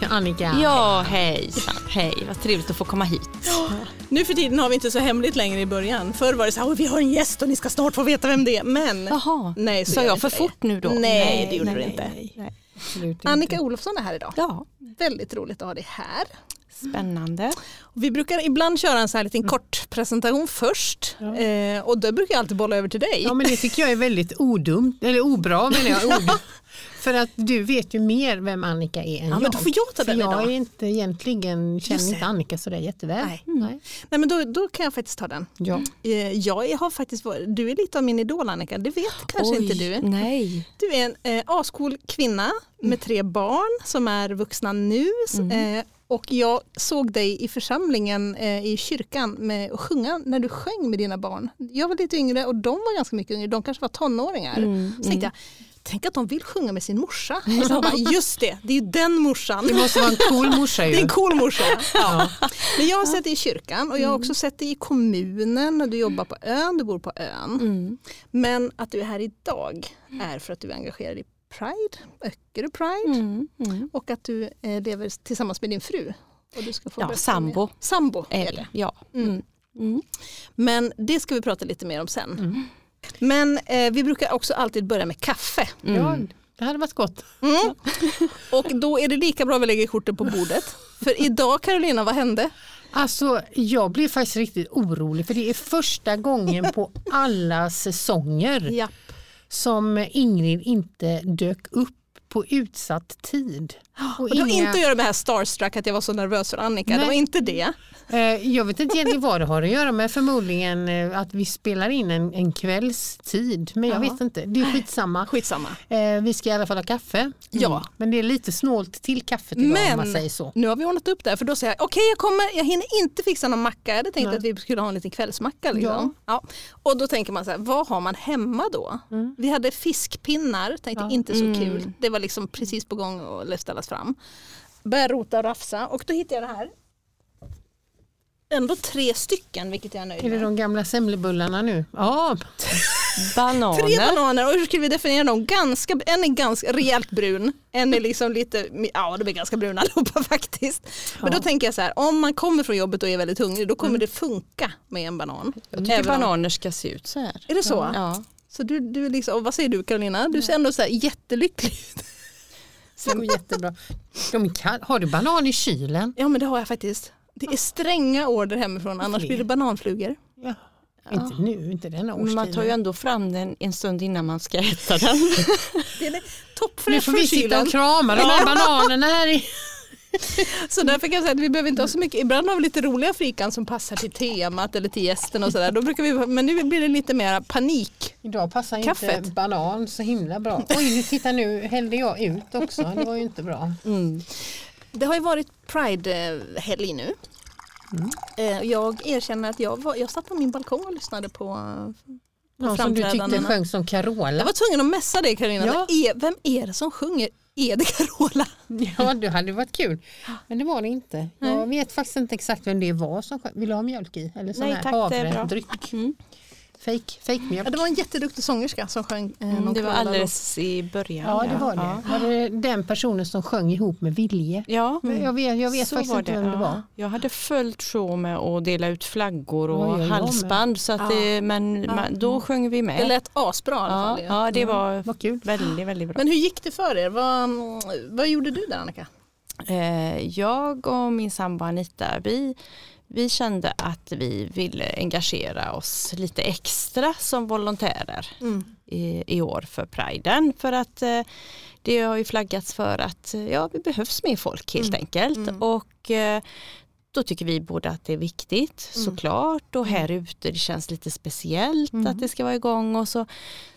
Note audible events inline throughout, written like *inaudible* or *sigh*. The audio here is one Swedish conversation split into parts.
Och Annika. Ja, hejsan. Hej, vad trevligt att få komma hit. Nu för tiden har vi inte så hemligt längre i början. Förr var det så här, "Oj, vi har en gäst och ni ska snart få veta vem det är. Men Jaha, nej, så sa jag för det. fort nu då? Nej, det gjorde nej, du inte. nej, nej. Inte. Annika Olofsson är här idag. Ja, Väldigt roligt att ha dig här. spännande. Vi brukar ibland köra en så här liten kort presentation först. Ja. Eh, och då brukar jag alltid bolla över till dig. Ja men det tycker jag är väldigt odumt, eller obra menar jag. *laughs* För att du vet ju mer vem Annika är än Ja, men jag. då får jag ta den jag idag. är inte egentligen, känner inte Annika sådär jätteväl. Nej. Nej. Nej, men då, då kan jag faktiskt ta den. Ja. Eh, jag har faktiskt varit, du är lite av min idol Annika, det vet kanske Oj, inte du. Nej. Du är en eh, ascool kvinna med tre barn som är vuxna nu. Eh, och jag såg dig i församlingen eh, i kyrkan med att sjunga när du sjöng med dina barn. Jag var lite yngre och de var ganska mycket yngre, de kanske var tonåringar. Mm, Så tänkte jag, tänk att de vill sjunga med sin morsa. Och bara, just det, det är ju den morsan. Det måste vara en cool morsa Det är ju. en cool morsa. Ja. Men jag har sett det i kyrkan och jag har också sett det i kommunen när du jobbar på ön, du bor på ön. Mm. Men att du är här idag är för att du är engagerad i Pride, Öckerö Pride Mm. Mm. och att du eh, lever tillsammans med din fru. Och du ska få Ja, sambo. Sambo är det. Ja. Mm. Mm. Mm. Men det ska vi prata lite mer om sen. Men eh, vi brukar också alltid börja med kaffe. Ja, Mm. det hade varit gott. Mm. Och då är det lika bra att vi lägger korten på bordet. För idag Carolina, vad hände? Alltså jag blev faktiskt riktigt orolig för det är första gången på alla säsonger Ja. som Ingrid inte dök upp på utsatt tid. Och det har inte att göra med det här starstruck att jag var så nervös för Annika, det Nej. var inte det. Eh, Jag vet inte egentligen vad det har att göra med, förmodligen eh, att vi spelar in en, en kvällstid. Men jag Ja. vet inte, det är skitsamma. *laughs* Skitsamma. Eh, Vi ska i alla fall ha kaffe. Ja. Men det är lite snålt till kaffet idag om man Men säger så. nu har vi ordnat upp det här för då säger jag okej jag kommer, jag hinner inte fixa någon macka. Jag hade tänkt Nej. att vi skulle ha en liten kvällsmacka. Liksom. Ja. Och då tänker man så här, vad har man hemma då? Mm. Vi hade fiskpinnar, tänkte Ja. inte så Mm. kul. Det var liksom precis på gång att ställas fram. Började rota och rafsa och då hittade jag det här. Ändå tre stycken vilket jag är nöjd Är det med. de gamla semlebullarna nu? Ja, *laughs* Bananer. Tre bananer och hur skulle vi definiera dem? Ganska, en är ganska rejält brun, en är liksom lite, ja de är ganska bruna allihopa *laughs* faktiskt. Men då tänker jag så här, om man kommer från jobbet och är väldigt hungrig då kommer det funka med en banan. Jag tycker Även om- bananer ska se ut så här. Är det så? Ja. Så du, du liksom, och vad säger du Carolina? Du ser ändå så här jättelycklig ut. det går jättebra. De kall- har du banan i kylen? Ja men det har jag faktiskt. Det är stränga order hemifrån annars blir det bananflugor. Ja. Inte nu, inte denna Men årstiden. man tar ju ändå fram den en stund innan man ska äta den. *laughs* Det är nu toppfräscht får vi sitta och krama de här bananerna här i. Så därför kan jag säga att vi behöver inte ha så mycket. Ibland har vi lite roliga frikan som passar till temat eller till gästen och sådär. Då brukar vi, men nu blir det lite mer panik. Idag passar Kaffet. inte banan så himla bra. Oj, nu titta nu hällde jag ut också. Det var ju inte bra. Mm. Det har ju varit Pride-helg nu. Eh, Jag erkänner att jag, var, jag satt på min balkong och lyssnade på Någon som du tyckte sjöng som Jag Carola. var tvungen att messa dig Carolina. Ja. Vem är det som sjunger? Är det Carola? *laughs* Ja, det hade varit kul. Men det var det inte. Jag vet faktiskt inte exakt vem det var som sjöng. Vill du ha mjölk i? Eller sån Nej, här tack, havredryck? Mm. Fake, fake mjölk. Ja, det var en jätteduktig sångerska som sjöng eh, Mm, det var alldeles i början. Ja, det var det. Ja. Var det den personen som sjöng ihop med Vilje? Ja, Jag vet, jag vet Mm. så faktiskt var inte vem det Ja. var. Jag hade följt show med att dela ut flaggor och med. halsband så att Ja. det, men man, då sjöng vi med. Det lät asbra i alla ja, fall. ja, det var Vad kul. väldigt, väldigt bra. Men hur gick det för er? Vad, vad gjorde du där Annika? Eh, Jag och min sambo Anita, vi, vi kände att vi ville engagera oss lite extra som volontärer i, i år för Priden. För att eh, det har ju flaggats för att eh, ja, vi behövs mer folk helt Mm. enkelt. Mm. Och eh, då tycker vi både att det är viktigt Mm. såklart och här ute det känns lite speciellt Mm. att det ska vara igång och så,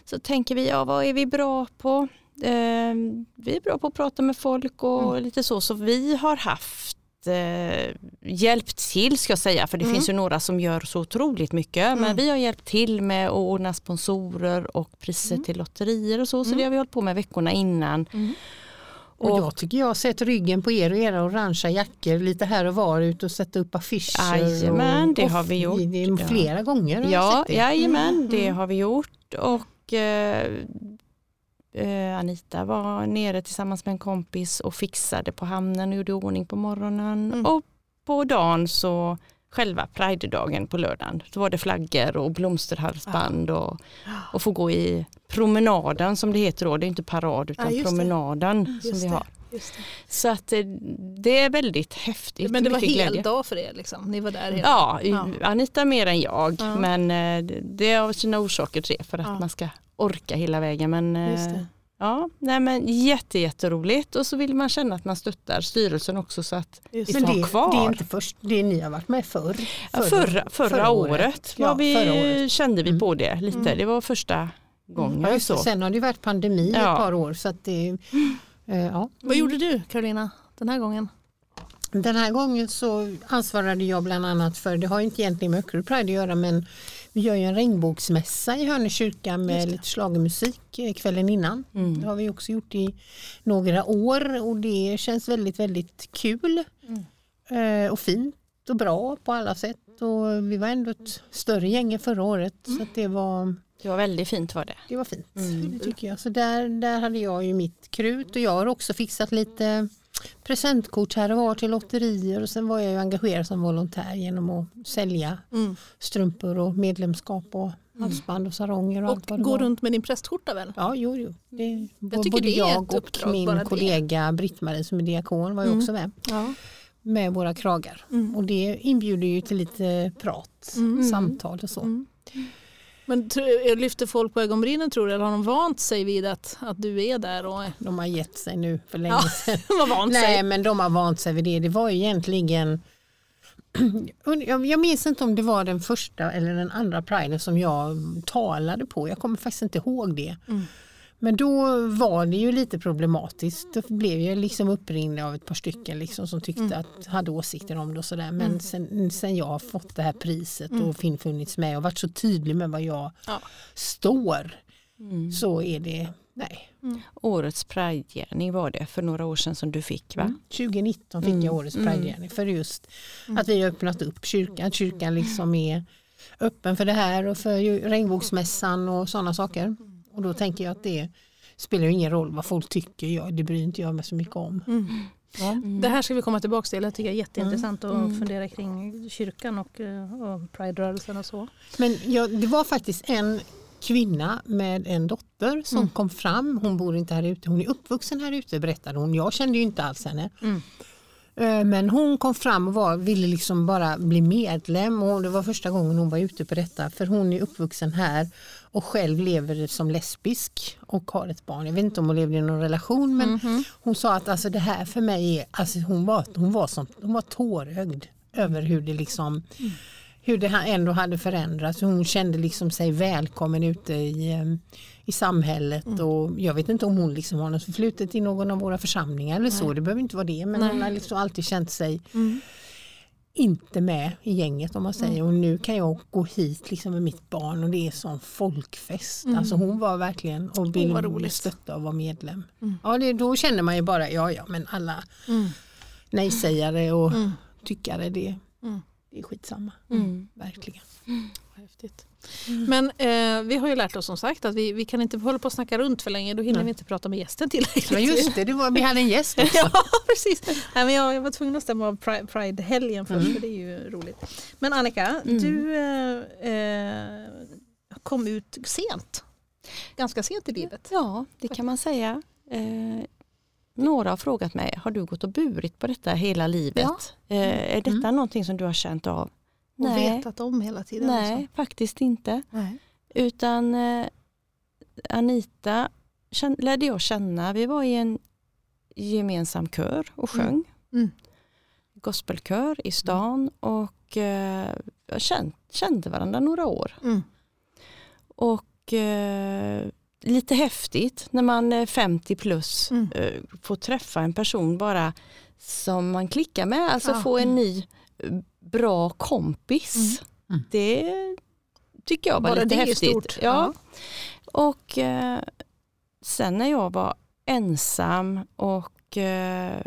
så tänker vi, ja vad är vi bra på? Eh, vi är bra på att prata med folk och Mm. lite så, så vi har haft eh, hjälpt till ska jag säga, för det Mm. finns ju några som gör så otroligt mycket, Mm. men vi har hjälpt till med att ordna sponsorer och priser Mm. till lotterier och så, så Mm. det har vi hållit på med veckorna innan. Och Och- jag tycker jag har sett ryggen på er och era orangea jackor lite här och var ut och sätta upp affischer. Jajamän, och, det har vi gjort. Flera gånger har Ja, sett det. jajamän, Mm, det mm. har vi gjort och eh, eh, Anita var nere tillsammans med en kompis och fixade på hamnen och gjorde ordning på morgonen. Mm. Och på dagen så själva Pride-dagen på lördagen. Då var det flaggor och blomsterhalsband och, och få gå i promenaden som det heter då. Det är inte parad utan Ja, just det. promenaden som Just vi har. Just det. Så att eh, det är väldigt häftigt. Men det var hel glädje. dag för er liksom? Ni var där hela Ja, Ja. Anita mer än jag. Ja. Men eh, det- är av sina orsaker till det för att Ja. man ska orka hela vägen. Men, eh. Ja, nej men jätte, jätteroligt och så vill man känna att man stöttar styrelsen också så att Just vi får det, kvar. det är inte först, det ni har varit med förr. Ja, förra, förra, året, var Ja, vi, förra året. kände vi Mm. på det lite. Mm. Det var första gången Ja, så. Sen har det varit pandemi Ja. ett par år så att det, *laughs* ja. Vad gjorde du Carolina den här gången? Den här gången så ansvarade jag bland annat för, det har inte egentligen med Öckerö Pride att göra men vi gör ju en regnbågsmässa i Hörne kyrka med lite schlagermusik eh, kvällen innan. Mm. Det har vi också gjort i några år och det känns väldigt väldigt kul eh, och fint och bra på alla sätt. Och vi var ändå ett större gäng än förra året så att det var Det var väldigt fint var det. det var fint, Mm. det tycker jag. Så där, där hade jag ju mitt krut och jag har också fixat lite presentkort här och var till lotterier och sen var jag ju engagerad som volontär genom att sälja Mm. strumpor och medlemskap och halsband och saronger och, Och allt vad det gå var. runt med din prästskjorta väl? Ja, jo, jo. Det, Jag tycker både det är jag och min kollega Britt-Marie som är diakon var ju Mm. också med Ja. med våra kragar. Mm. Och det inbjuder ju till lite prat, Mm. samtal och så. Men tr- lyfter folk på ögonbrynen tror du eller har de vant sig vid att, att du är där? Och De har gett sig nu för länge Ja, *laughs* sedan. de har vant Nej sig? men de har vant sig vid det. Det var ju egentligen *clears throat* jag minns inte om det var den första eller den andra priden som jag talade på. Jag kommer faktiskt inte ihåg det. Mm. Men då var det ju lite problematiskt. Då blev jag liksom uppringd av ett par stycken liksom som tyckte Mm. att, hade åsikter om det och sådär. Men Mm. sen, sen jag har fått det här priset Mm. och Finn funnits med och varit så tydlig med vad jag Ja. står Mm. så är det, nej. Årets Pridegärning var det för några år sedan som du fick va? Mm. 2019 fick Mm. jag årets Mm. Pridegärning för just Mm. att vi har öppnat upp kyrkan. Kyrkan liksom är öppen för det här och för regnbågsmässan och sådana saker. Och då tänker jag att det spelar ingen roll vad folk tycker. Jag, det bryr inte jag mig så mycket om. Mm. Ja. Mm. Det här ska vi komma tillbaka till. Jag tycker det är jätteintressant att Mm. fundera kring kyrkan och, eh, och Pride-rörelsen och så. Men jag, det var faktiskt en kvinna med en dotter som Mm. kom fram. Hon bor inte här ute. Hon är uppvuxen här ute berättade hon. Jag kände ju inte alls henne. Mm. Eh, Men hon kom fram och var, ville liksom bara bli medlem och det var första gången hon var ute på detta för hon är uppvuxen här och själv lever som lesbisk och har ett barn. Jag vet inte om hon levde i någon relation men Mhm. hon sa att alltså det här för mig är, alltså hon var, hon var, som, hon var tårögd över hur det liksom hur det ändå hade förändrats. Hon kände liksom sig välkommen ute i, eh, i samhället och jag vet inte om hon liksom har något förflutet i någon av våra församlingar eller så. Det behöver inte vara det men Nej. hon har liksom alltid känt sig Mm. Inte med i gänget om man säger och nu kan jag gå hit liksom med mitt barn och det är sån folkfest. Mm. Alltså hon var verkligen och ville roligt. stötta och vara medlem. Mm. Ja, det, då känner man ju bara ja ja men alla Mm. nej-sägare och Mm. tyckare det, Mm. det är skitsamma. Mm. Verkligen. Häftigt. Men eh, vi har ju lärt oss som sagt att vi, vi kan inte hålla på och snacka runt för länge. Då hinner Nej. vi inte prata med gästen tillräckligt. Ja just det, det var, vi hade en gäst också. *laughs* ja precis. Nej, men jag, jag var tvungen att stämma av Pri- Pride-helgen först Mm. för det är ju roligt. Men Annika, Mm. du eh, eh, kom ut sent. Ganska sent i livet. Ja, det kan man säga. Eh, några har frågat mig, har du gått och burit på detta hela livet? Eh, är detta Mm. någonting som du har känt av? Och Nej. vetat om hela tiden. Nej, liksom. faktiskt inte. Nej. Utan eh, Anita känn, lärde jag känna, vi var i en gemensam kör och sjöng. Mm. Gospelkör i stan och eh, jag kände, kände varandra några år. Mm. Och eh, lite häftigt när man är 50 plus Mm. eh, får träffa en person bara som man klickar med, alltså Ja. få en ny eh, bra kompis. Mm. Mm. Det tycker jag var Bara lite det är häftigt. stort. Ja. Och eh, sen när jag var ensam och eh,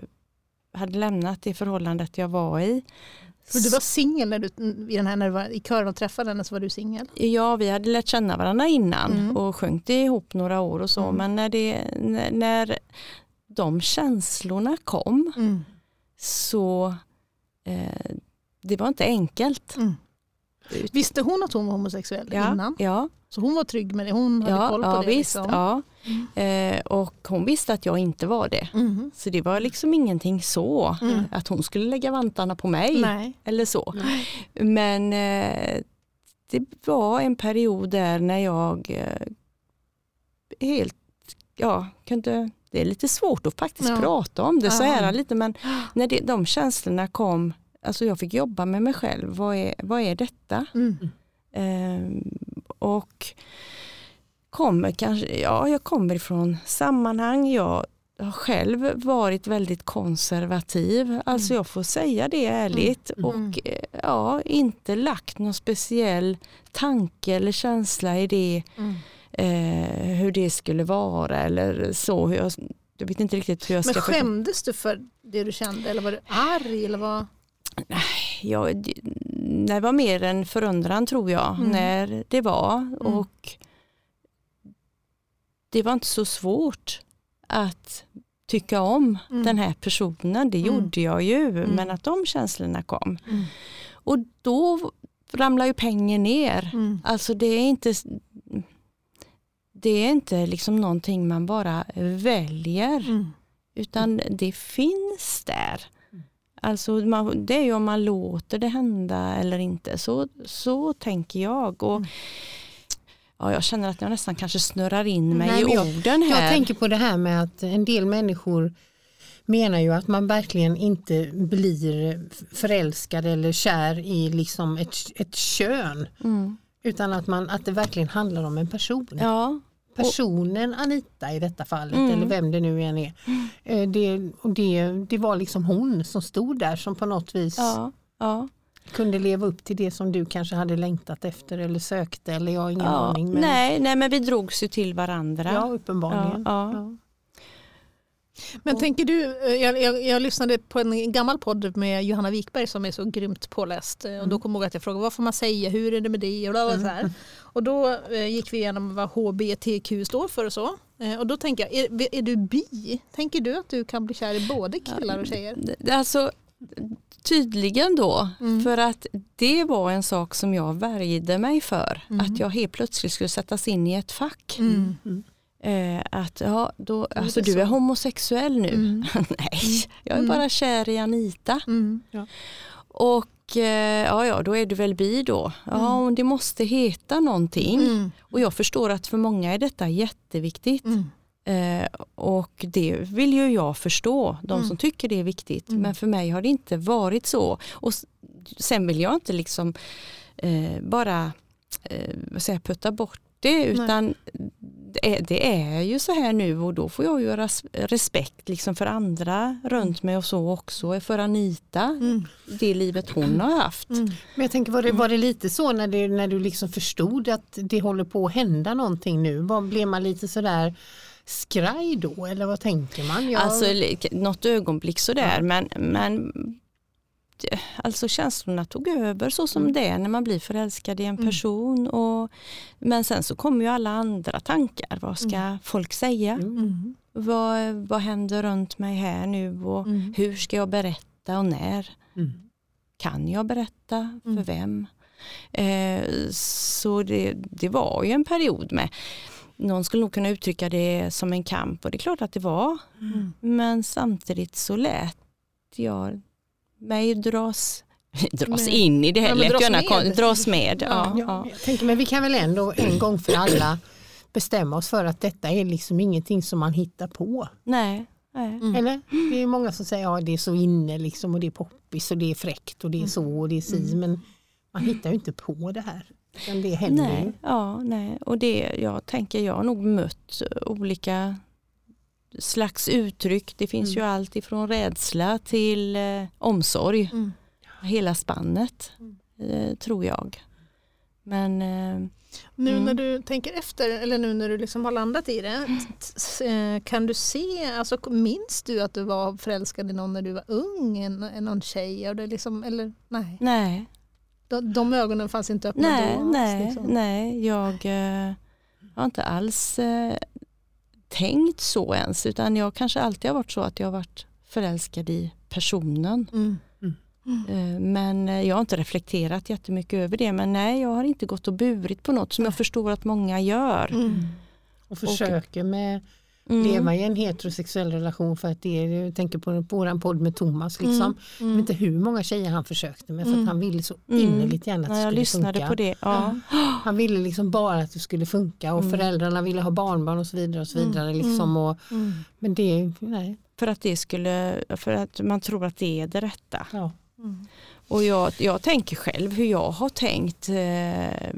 hade lämnat det förhållandet jag var i För du var singel när du, i, den här, när du var i kören och träffade henne så var du singel? Ja, vi hade lärt känna varandra innan Mm. och sjungit ihop några år och så. Mm. Men när, det, när, när de känslorna kom Mm. så eh, det var inte enkelt. Mm. Visste hon att hon var homosexuell Ja, innan? ja, Så hon var trygg med det? Hon hade ja, koll på ja det? visst. liksom. Ja. Mm. Eh, och hon visste att jag inte var det. Mhm. Så det var liksom ingenting så, Mm. att hon skulle lägga vantarna på mig Nej. eller så. Men eh, det var en period där när jag eh, helt, ja, kunde, det är lite svårt att faktiskt Ja. prata om det så här lite men *gasps* när det, de känslorna kom, alltså jag fick jobba med mig själv, vad är, vad är detta? Mm. Ehm, och kommer kanske, ja jag kommer ifrån sammanhang, jag har själv varit väldigt konservativ, alltså jag får säga det ärligt Mm. och eh, ja, inte lagt någon speciell tanke eller känsla i det, Mm. eh, hur det skulle vara eller så. Hur jag, jag vet inte riktigt hur jag Men ska förklara. skämdes du för det du kände eller var du arg? Eller vad? Jag, det var mer en förundran tror jag Mm. när det var och det var inte så svårt att tycka om Mm. den här personen, det Mm. gjorde jag ju, Mm. men att de känslorna kom. Mm. Och då ramlar ju pengen ner. Mm. Alltså det är inte det är inte liksom någonting man bara väljer Mm. utan det finns där. Alltså man, det är ju om man låter det hända eller inte. Så, så tänker jag. Och, Mm. ja, jag känner att jag nästan kanske snurrar in mig Nej, i orden här. Jag tänker på det här med att en del människor menar ju att man verkligen inte blir förälskad eller kär i liksom ett, ett kön. mm. Utan att, man, att det verkligen handlar om en person. Ja, Personen Anita i detta fallet, Mm. eller vem det nu än är. Eh, Det, det, det var liksom hon som stod där som på något vis ja, ja. kunde leva upp till det som du kanske hade längtat efter eller sökte eller jag har ingen ja. aning. Men, Nej, nej, men vi drogs ju till varandra. Ja, uppenbarligen. Ja. Men Och- tänker du, eh, jag, jag, jag lyssnade på en gammal podd med Johanna Wikberg som är så grymt påläst eh, och då kom jag ihåg att jag frågade vad får man säga, hur är det med det och, bla, bla, så här. och då eh, gick vi igenom vad HBTQ står för och så. Eh, och då tänker jag, är, är du bi? Tänker du att du kan bli kär i både killar och tjejer? Alltså, tydligen då, Mm. för att det var en sak som jag värjde mig för. Mm. Att jag helt plötsligt skulle sättas in i ett fack. Mm. Mm. Eh, att ja, då, är alltså du är homosexuell nu. Mm. *laughs* Nej, jag är Mm. bara kär i Anita. Mm. Och eh, ja, ja, då är du väl bi då. Ja, Mm. det måste heta någonting. Mm. Och jag förstår att för många är detta jätteviktigt. Mm. Eh, och det vill ju jag förstå, de Mm. som tycker det är viktigt. Mm. Men för mig har det inte varit så. Och sen vill jag inte liksom eh, bara eh, putta bort det utan det är, det är ju så här nu och då får jag ju res- respekt liksom för andra runt mig och så också. För Anita, Mm. det livet hon har haft. Mm. Men jag tänker, var det, var det lite så när, det, när du liksom förstod att det håller på att hända någonting nu? Var, blev man lite sådär skraj då eller vad tänker man? Jag, Alltså något ögonblick sådär men, men det- alltså känslorna tog över så som Mm. det är när man blir förälskad i en Mm. person. Och, men sen så kommer ju alla andra tankar. Vad ska folk säga? Mm. Mm. Vad, vad händer runt mig här nu? Och Mm. hur ska jag berätta och när? Mm. Kan jag berätta? För Mm. vem? Eh, så det, det var ju en period med någon skulle nog kunna uttrycka det som en kamp och det är klart att det var. Mm. Men samtidigt så lät jag mig dras, *laughs* dras Med. in i det här. Ja, lät dras med. dras med. Ja, Ja, ja. jag tänker, men vi kan väl ändå en gång för alla bestämma oss för att detta är liksom ingenting som man hittar på. Nej, nej. Mm. Eller? Det är många som säger att ja, det är så inne liksom, och det är poppis och det är fräckt och det är så och det är si. Men man hittar ju inte på det här. Utan det händer ju. nej, ja, nej. Och det, jag tänker jag har nog mött olika slags uttryck. Det finns Mm. ju allt ifrån rädsla till eh, omsorg. Mm. Hela spannet Mm. eh, tror jag. Men eh, Nu Mm. när du tänker efter, eller nu när du liksom har landat i det, eh, kan du se, alltså minns du att du var förälskad i någon när du var ung, en, en någon tjej? Det liksom, eller nej, nej, de, de ögonen fanns inte öppna nej, då? nej, liksom. nej, jag eh, har inte alls eh, tänkt så ens utan jag kanske alltid har varit så att jag har varit förälskad i personen. Mm. Eh, Men eh, jag har inte reflekterat jättemycket över det. Men nej, jag har inte gått och burit på något som jag förstår att många gör. Mm. Och försöker med Mm. leva i en heterosexuell relation för att det är, jag tänker på, vår podd med Thomas liksom. Mm. Jag vet inte hur många tjejer han försökte med för Mm. att han ville så Mm. innerligt gärna att det skulle lyssnade funka. på det. Ja. Han ville liksom bara att det skulle funka och Mm. föräldrarna ville ha barnbarn och så vidare. Och så Mm. vidare liksom. och, Mm. men det, nej. För att det skulle, för att man tror att det är det rätta. Ja. Mm. Och jag, jag tänker själv hur jag har tänkt eh,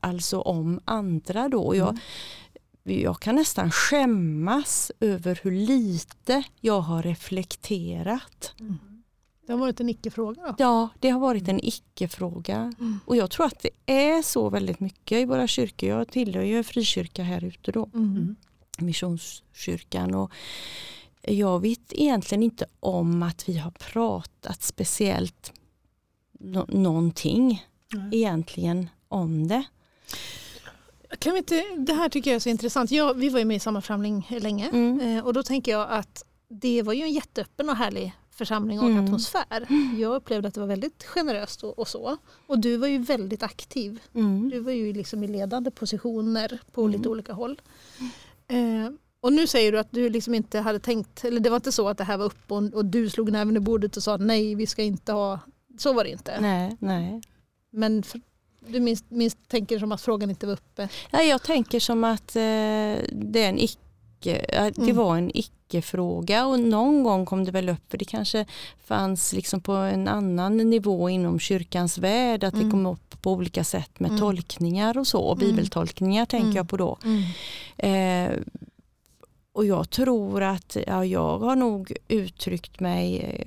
alltså om andra då. Jag, jag kan nästan skämmas över hur lite jag har reflekterat. Det har varit en icke-fråga då? Ja, det har varit en icke-fråga. Mm. Och jag tror att det är så väldigt mycket i våra kyrkor. Jag tillhör ju en frikyrka här ute då, Mm. Missionskyrkan. Och jag vet egentligen inte om att vi har pratat speciellt nå- någonting Nej. egentligen om det. Kan vi inte, det här tycker jag är så intressant. Jag, vi var ju med i samma församling länge Mm. eh, och då tänker jag att det var ju en jätteöppen och härlig församling och Mm. atmosfär. Jag upplevde att det var väldigt generöst och, och så. Och du var ju väldigt aktiv. Mm. Du var ju liksom i ledande positioner på Mm. lite olika håll. Eh, och nu säger du att du liksom inte hade tänkt, eller det var inte så att det här var upp och, och du slog näven i bordet och sa nej vi ska inte ha, så var det inte. Nej, nej. Men för, du minst, minst tänker som att frågan inte var uppe. Nej, jag tänker som att eh, det, är en icke, det Mm. var en icke-fråga och någon gång kom det väl upp för det kanske fanns liksom på en annan nivå inom kyrkans värld att Mm. det kom upp på olika sätt med Mm. tolkningar och så, Mm. bibeltolkningar tänker Mm. jag på då. Eh, och jag tror att ja, jag har nog uttryckt mig, eh,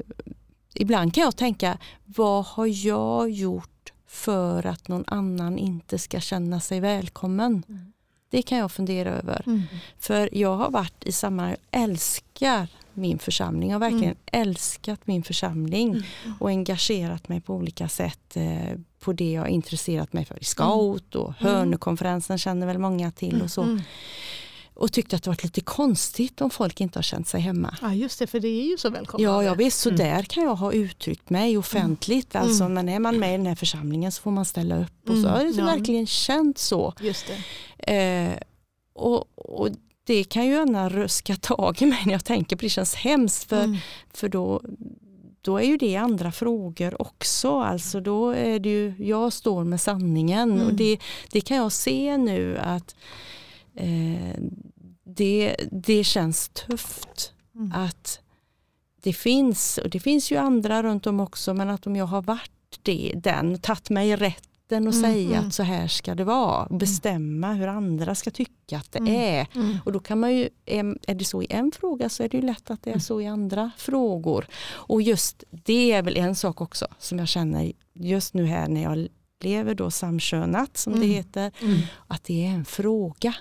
ibland kan jag tänka vad har jag gjort för att någon annan inte ska känna sig välkommen? Mm. Det kan jag fundera över. Mm. För jag har varit i samma, jag älskar min församling, jag har verkligen älskat min församling Mm. och engagerat mig på olika sätt eh, på det jag har intresserat mig för i scout och Hörnekonferensen känner väl många till och så. Mm. Och tyckte att det var lite konstigt om folk inte har känt sig hemma. Ja just det, för det är ju så välkomnande. Ja, jag visst, så Mm. där kan jag ha uttryckt mig offentligt. Mm. Alltså, men är man med i den här församlingen så får man ställa upp. Och så Mm, har det ja. verkligen känt så. Just det. Eh, och, och det kan ju gärna röska tag i mig när jag tänker på det. Det känns hemskt för, Mm. för då, då är ju det andra frågor också. Alltså då är det ju, jag står med sanningen Mm. och det, det kan jag se nu att eh, det, det känns tufft Mm. att det finns, och det finns ju andra runt om också, men att om jag har varit det, den, tagit mig rätten och Mm, säga mm. att så här ska det vara, och bestämma hur andra ska tycka att det Mm. är. Mm. Och då kan man ju, är är det så i en fråga så är det ju lätt att det är så i andra frågor. Och just det är väl en sak också som jag känner just nu här när jag lever då samkönat som det Mm. heter, Mm. att det är en fråga.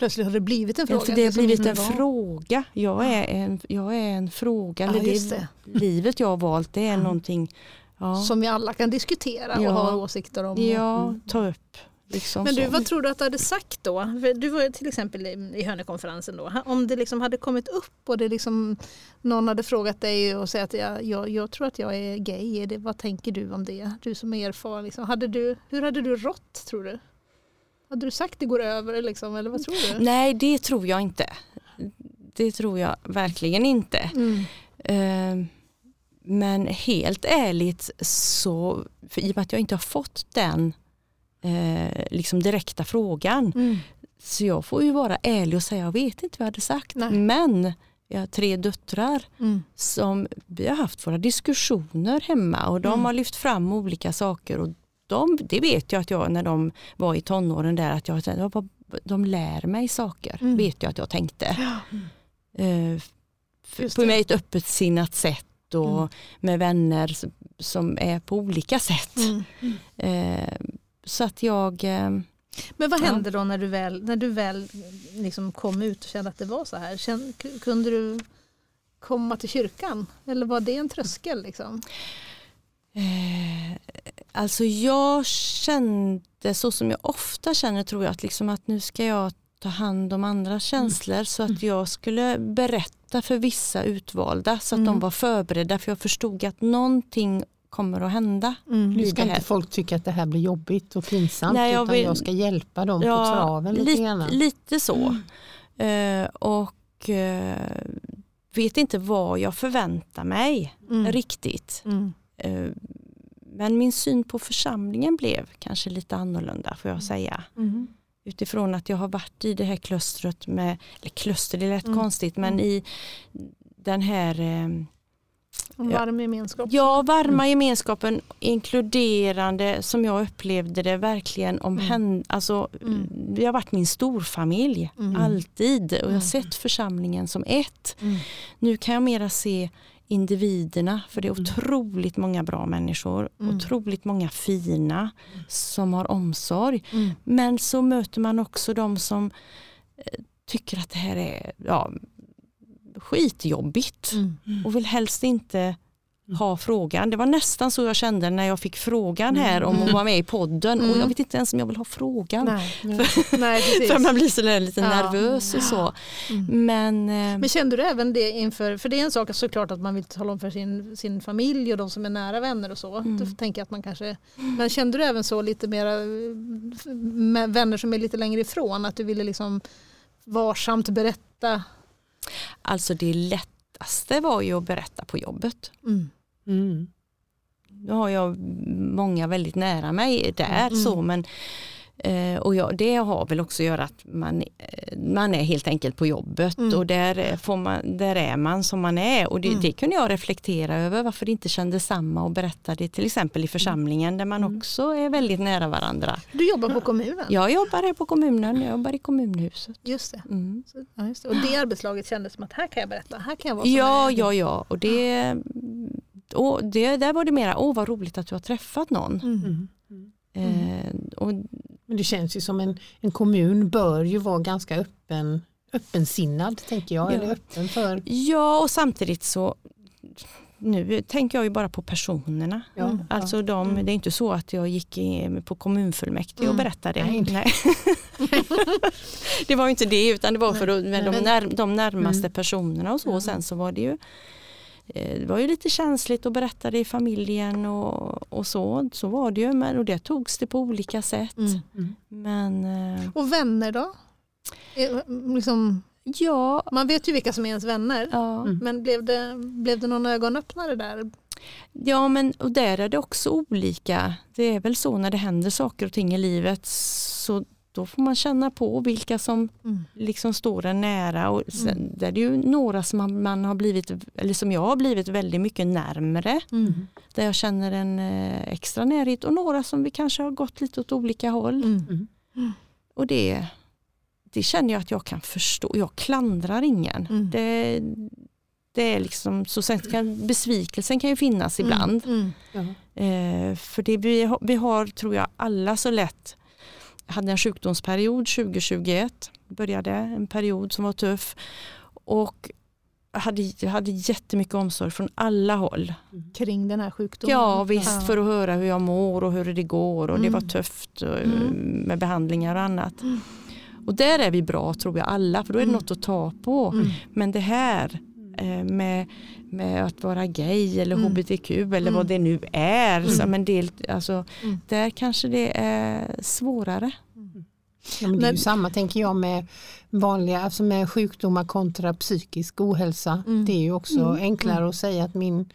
Plötsligt har det blivit en Ja, fråga. för det har blivit en var. fråga. Jag är en, jag är en fråga. Ja, det, det. Livet jag har valt det är Ja. någonting ja, Som vi alla kan diskutera och Ja. ha åsikter om. ja, ta upp. Liksom Men du, så. vad tror du att du hade sagt då? För Du var till exempel i i Hörnekonferensen då. Om det liksom hade kommit upp och det liksom, någon hade frågat dig och sagt att jag, jag, jag tror att jag är gay. Vad tänker du om det? Du som är erfaren. Liksom, hade du, hur hade du rått tror du? Hade du sagt det går över liksom, eller vad tror du? Nej, det tror jag inte. Det tror jag verkligen inte. Mm. Eh, Men helt ärligt så, för i och med att jag inte har fått den eh, liksom direkta frågan, Mm. så jag får ju vara ärlig och säga jag vet inte vad jag hade sagt. Nej. Men jag har tre döttrar Mm. som vi har haft våra diskussioner hemma och de Mm. har lyft fram olika saker och de, det vet jag att jag när de var i tonåren där att jag, bara- de lär mig saker, Mm. vet jag att jag tänkte. Just på med ett öppet sinnat sätt och Mm. med vänner som- är på olika sätt. Mm. Eh, så att jag eh, Men vad hände då när du väl, när du väl liksom kom ut och kände att det var så här? Kunde du komma till kyrkan? Eller var det en tröskel? Liksom? Eh, alltså jag kände så som jag ofta känner tror jag att, liksom att nu ska jag ta hand om andra känslor så att jag skulle berätta för vissa utvalda så att Mm. de var förberedda för jag förstod att någonting kommer att hända. Nu i ska inte folk tycka att det här blir jobbigt och pinsamt Nej, jag utan vill- jag ska hjälpa dem på traven lite grann. lite så. Eh, och eh, vet inte vad jag förväntar mig Mm. riktigt. Mm. Eh, men min syn på församlingen blev kanske lite annorlunda får jag säga. Mm. Utifrån att jag har varit i det här klustret med, eller kluster det lät Mm. konstigt, men i den här eh, En Ja. varm gemenskap. ja, varma gemenskapen, inkluderande som jag upplevde det verkligen om henne. Alltså, Mm. Vi har varit min storfamilj, Mm. alltid. Och jag har Mm. sett församlingen som ett. Mm. Nu kan jag mera se individerna, för det är Mm. otroligt många bra människor, Mm. otroligt många fina som har omsorg. Mm. Men så möter man också de som eh, tycker att det här är ja, skitjobbigt Mm. och vill helst inte ha frågan. Det var nästan så jag kände när jag fick frågan här om att vara med i podden och Mm. jag vet inte ens om jag vill ha frågan. Nej. *laughs* Nej, precis. För man blir sådär lite Ja. nervös och så. Mm. Men, eh, Men kände du även det inför, för det är en sak såklart att man vill tala om för sin, sin familj och de som är nära vänner och så. Mm. Då tänker jag att man kanske, men kände du även så lite mera med vänner som är lite längre ifrån, att du ville liksom varsamt berätta? alltså det lättaste var ju att berätta på jobbet. Mm. Mm. Nu har jag många väldigt nära mig där Mm. så men eh, och jag, det har väl också att göra att man, eh, man är helt enkelt på jobbet Mm. och där, eh, får man, där är man som man är och det, Mm. det kunde jag reflektera över varför det inte kändes samma och berätta det till exempel i församlingen där man Mm. också är väldigt nära varandra. Du jobbar på kommunen? Jag jobbar här på kommunen, jag jobbar i kommunhuset. Just det. Mm. Ja, just det. Och det arbetslaget kändes som att här kan jag berätta, här kan jag vara Ja, ja, ja och det, och det där var det mera, åh vad roligt att du har träffat någon. Mm. Mm. Eh, och Men det känns ju som en, en kommun bör ju vara ganska öppen, öppensinnad tänker jag. Ja. Eller öppen för Ja och samtidigt så nu tänker jag ju bara på personerna. ja, Mm. Alltså de, Mm. det är inte så att jag gick på kommunfullmäktige och Mm. berättade. Nej. Nej. *laughs* det var ju inte det utan det var för de, med de, när, de närmaste Mm. personerna och så. Och sen så var det ju det var ju lite känsligt att berätta det i familjen och, och så. Så var det ju men, och det togs det på olika sätt. Mm. Mm. Men eh, Och vänner då? Eh, Liksom, ja, man vet ju vilka som är ens vänner. ja. Mm. Men blev det, blev det någon ögonöppnare där? Ja men och där är det också olika. Det är väl så när det händer saker och ting i livet så då får man känna på vilka som Mm. liksom står en nära. Och sen, Mm. där är det ju några som man, har blivit, eller som jag har blivit väldigt mycket närmre. Mm. Där jag känner en eh, extra närhet och några som vi kanske har gått lite åt olika håll. Mm. Och det, det känner jag att jag kan förstå. Jag klandrar ingen. Mm. Det, det är liksom, så sen kan, besvikelsen kan ju finnas ibland. Mm. Ja. Eh, för det vi, har- vi har, tror jag, alla så lätt. Hade en sjukdomsperiod 2021. Började en period som var tuff. Och hade, hade jättemycket omsorg från alla håll. Kring den här sjukdomen? Ja visst, Ja. för att höra hur jag mår och hur det går. Och det Mm. var tufft eh, Mm. med behandlingar och annat. Mm. Och där är vi bra tror jag alla, för då är det Mm. något att ta på. Mm. Men det här med, med att vara gay eller Mm. hbtq eller Mm. vad det nu är. Mm. Som en del, alltså, Mm. Där kanske det är svårare. Ja, men det är ju samma tänker jag med vanliga, alltså med sjukdomar kontra psykisk ohälsa. Mm. Det är ju också Mm. enklare att säga att min,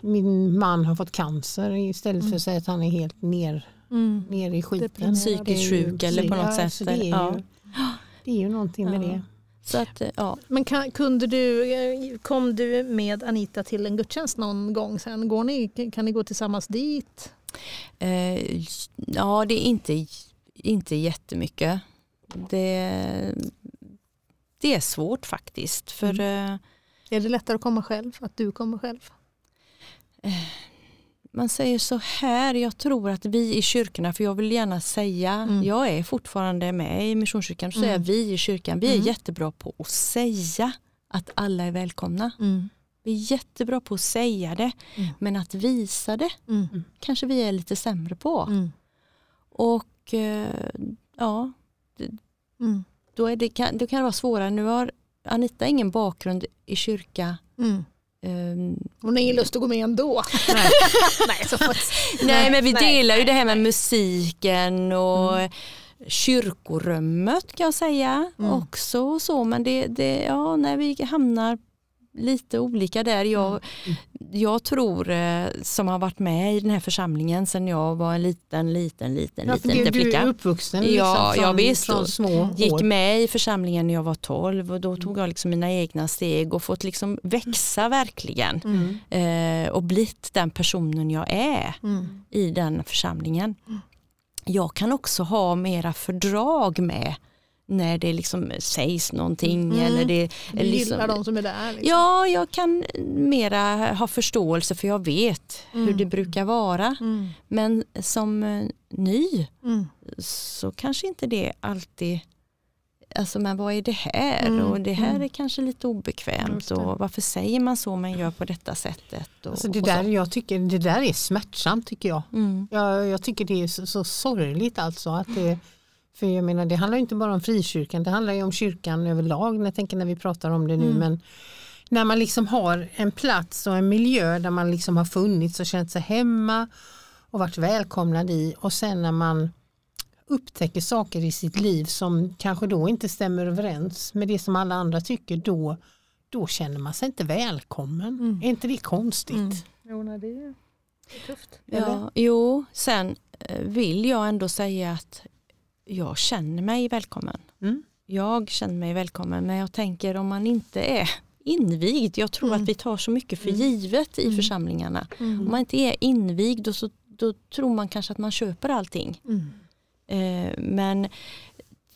min man har fått cancer istället för Mm. att säga att han är helt ner, Mm. ner i skiten. Psykiskt Det är ju- sjuk eller på något ja, sätt, så Det är, ja. ju, det är ju någonting med Ja. det. Så att, eh, ja. Men kan, kunde du, eh, kom du med Anita till en gudstjänst någon gång sen? Går ni, kan ni gå tillsammans dit? Eh, ja, det är inte, inte jättemycket. Det, det är svårt faktiskt. För eh, Är det lättare att komma själv? Att du kommer själv? Man säger så här, jag tror att vi i kyrkorna, för jag vill gärna säga, Mm. jag är fortfarande med i Missionskyrkan, så säger jag vi i kyrkan, vi är Mm. jättebra på att säga att alla är välkomna. Mm. Vi är jättebra på att säga det, Mm. men att visa det Mm. kanske vi är lite sämre på. Mm. Och eh, ja, Mm. då, är det, då kan det vara svårare. Nu har Anita ingen bakgrund i kyrka. Mm. ehm, Hon har ingen lust att gå med ändå. *laughs* Nej. *laughs* Nej, så Nej men vi nej, delar ju det här med musiken och kyrkorummet kan jag säga Mm. också. och Så, men det, det, ja, när vi hamnar lite olika där. Jag, jag tror, eh, som har varit med i den här församlingen sedan jag var en liten, liten, liten, Ja, liten, liten du är flicka. uppvuxen liksom, ja, från, visst. från små Gick år. med i församlingen när jag var 12 och då tog jag liksom mina egna steg och fått liksom växa verkligen. Mm. Eh, och blivit den personen jag är Mm. i den församlingen. Jag kan också ha mera fördrag med när det liksom sägs någonting. Mm. Eller det, Du eller gillar liksom, de som är där. Liksom. Ja, jag kan mera ha förståelse för jag vet hur Mm. det brukar vara. Mm. Men som eh, ny Mm. så kanske inte det alltid Alltså men vad är det här? Mm, Och det här mm. är kanske lite obekvämt. Och varför säger man så men gör på detta sättet? Och, Alltså det, där, jag tycker, det där är smärtsamt tycker jag. Mm. Jag, jag tycker det är så, så sorgligt alltså. Att det, för jag menar, det handlar ju inte bara om frikyrkan, det handlar ju om kyrkan överlag. När jag tänker när vi pratar om det nu. Mm. Men när man liksom har en plats och en miljö där man liksom har funnits och känt sig hemma och varit välkomnad i och sen när man upptäcker saker i sitt liv som kanske då inte stämmer överens med det som alla andra tycker då, då känner man sig inte välkommen. Mm. Är inte det konstigt? Mm. Jo, nej, det är tufft. Ja, jo, sen eh, vill jag ändå säga att jag känner mig välkommen. Mm. Jag känner mig välkommen men jag tänker om man inte är invigd, jag tror Mm. att vi tar så mycket för Mm. givet i Mm. församlingarna. Mm. Om man inte är invigd då, så, då tror man kanske att man köper allting. Mm. Eh, men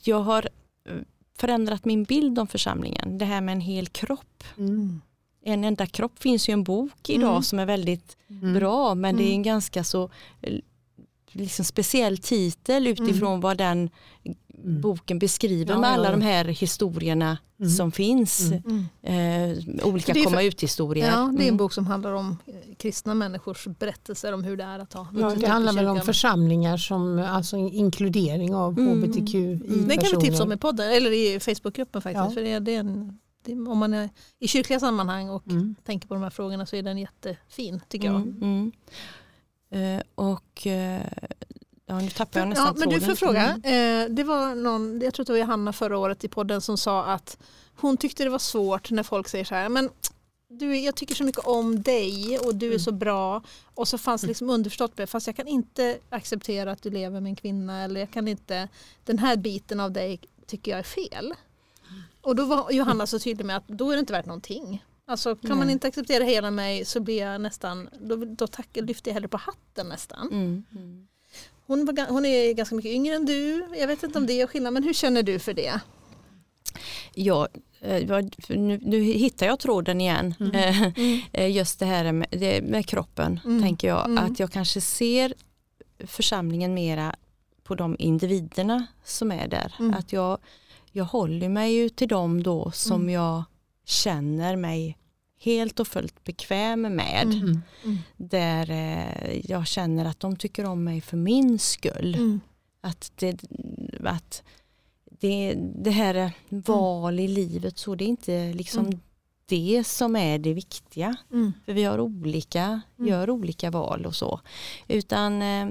jag har eh, förändrat min bild om församlingen. Det här med en hel kropp. Mm. En enda kropp finns ju en bok idag Mm. som är väldigt Mm. bra men det är Mm. en ganska så eh, liksom speciell titel utifrån vad den Mm. boken beskriver Ja, med ja, alla ja. de här historierna Mm. som finns. Mm. Mm. Eh, olika är för- komma ut-historier. Ja, det är en Mm. bok som handlar om eh, kristna människors berättelser om hur det är att ha Ja, det handlar väl om församlingar som alltså inkludering av Mm. hbtqi-personer. Den kan vi tipsa om i podden eller i Facebookgruppen faktiskt. Ja. För det är, det är en, det om man är i kyrkliga sammanhang och Mm. tänker på de här frågorna så är den jättefin tycker jag. Mm. Mm. Eh, och eh, ja, nu tappar jag nästan Ja, men du får fråga. Mm. Eh, det var någon, jag tror det var Johanna förra året i podden som sa att hon tyckte det var svårt när folk säger så här, men du, jag tycker så mycket om dig och du är Mm. så bra. Och så fanns det liksom underförstått, fast jag kan inte acceptera att du lever med en kvinna eller jag kan inte, den här biten av dig tycker jag är fel. Och då var Johanna så tydlig med att då är det inte värt någonting. Alltså kan man Nej. inte acceptera hela mig så blir jag nästan, då, då tack, lyfter jag hellre på hatten nästan. Mm. Mm. Hon, var, hon är ganska mycket yngre än du. Jag vet inte om det gör skillnad, men hur känner du för det? Ja, eh, nu, nu hittar jag tråden igen. Mm. *laughs* Eh, eh, Just det här med, det, med kroppen, Mm. tänker jag. Mm. Att jag kanske ser församlingen mera på de individerna som är där. Mm. Att jag, jag håller mig ju till dem då som Mm. jag känner mig helt och fullt bekväm med. Mm. Mm. Mm. Där eh, jag känner att de tycker om mig för min skull. Mm. Att, det, att det, det här är val i livet så det är inte liksom Mm. det som är det viktiga. Mm. För vi har olika, Mm. gör olika val och så. Utan, eh,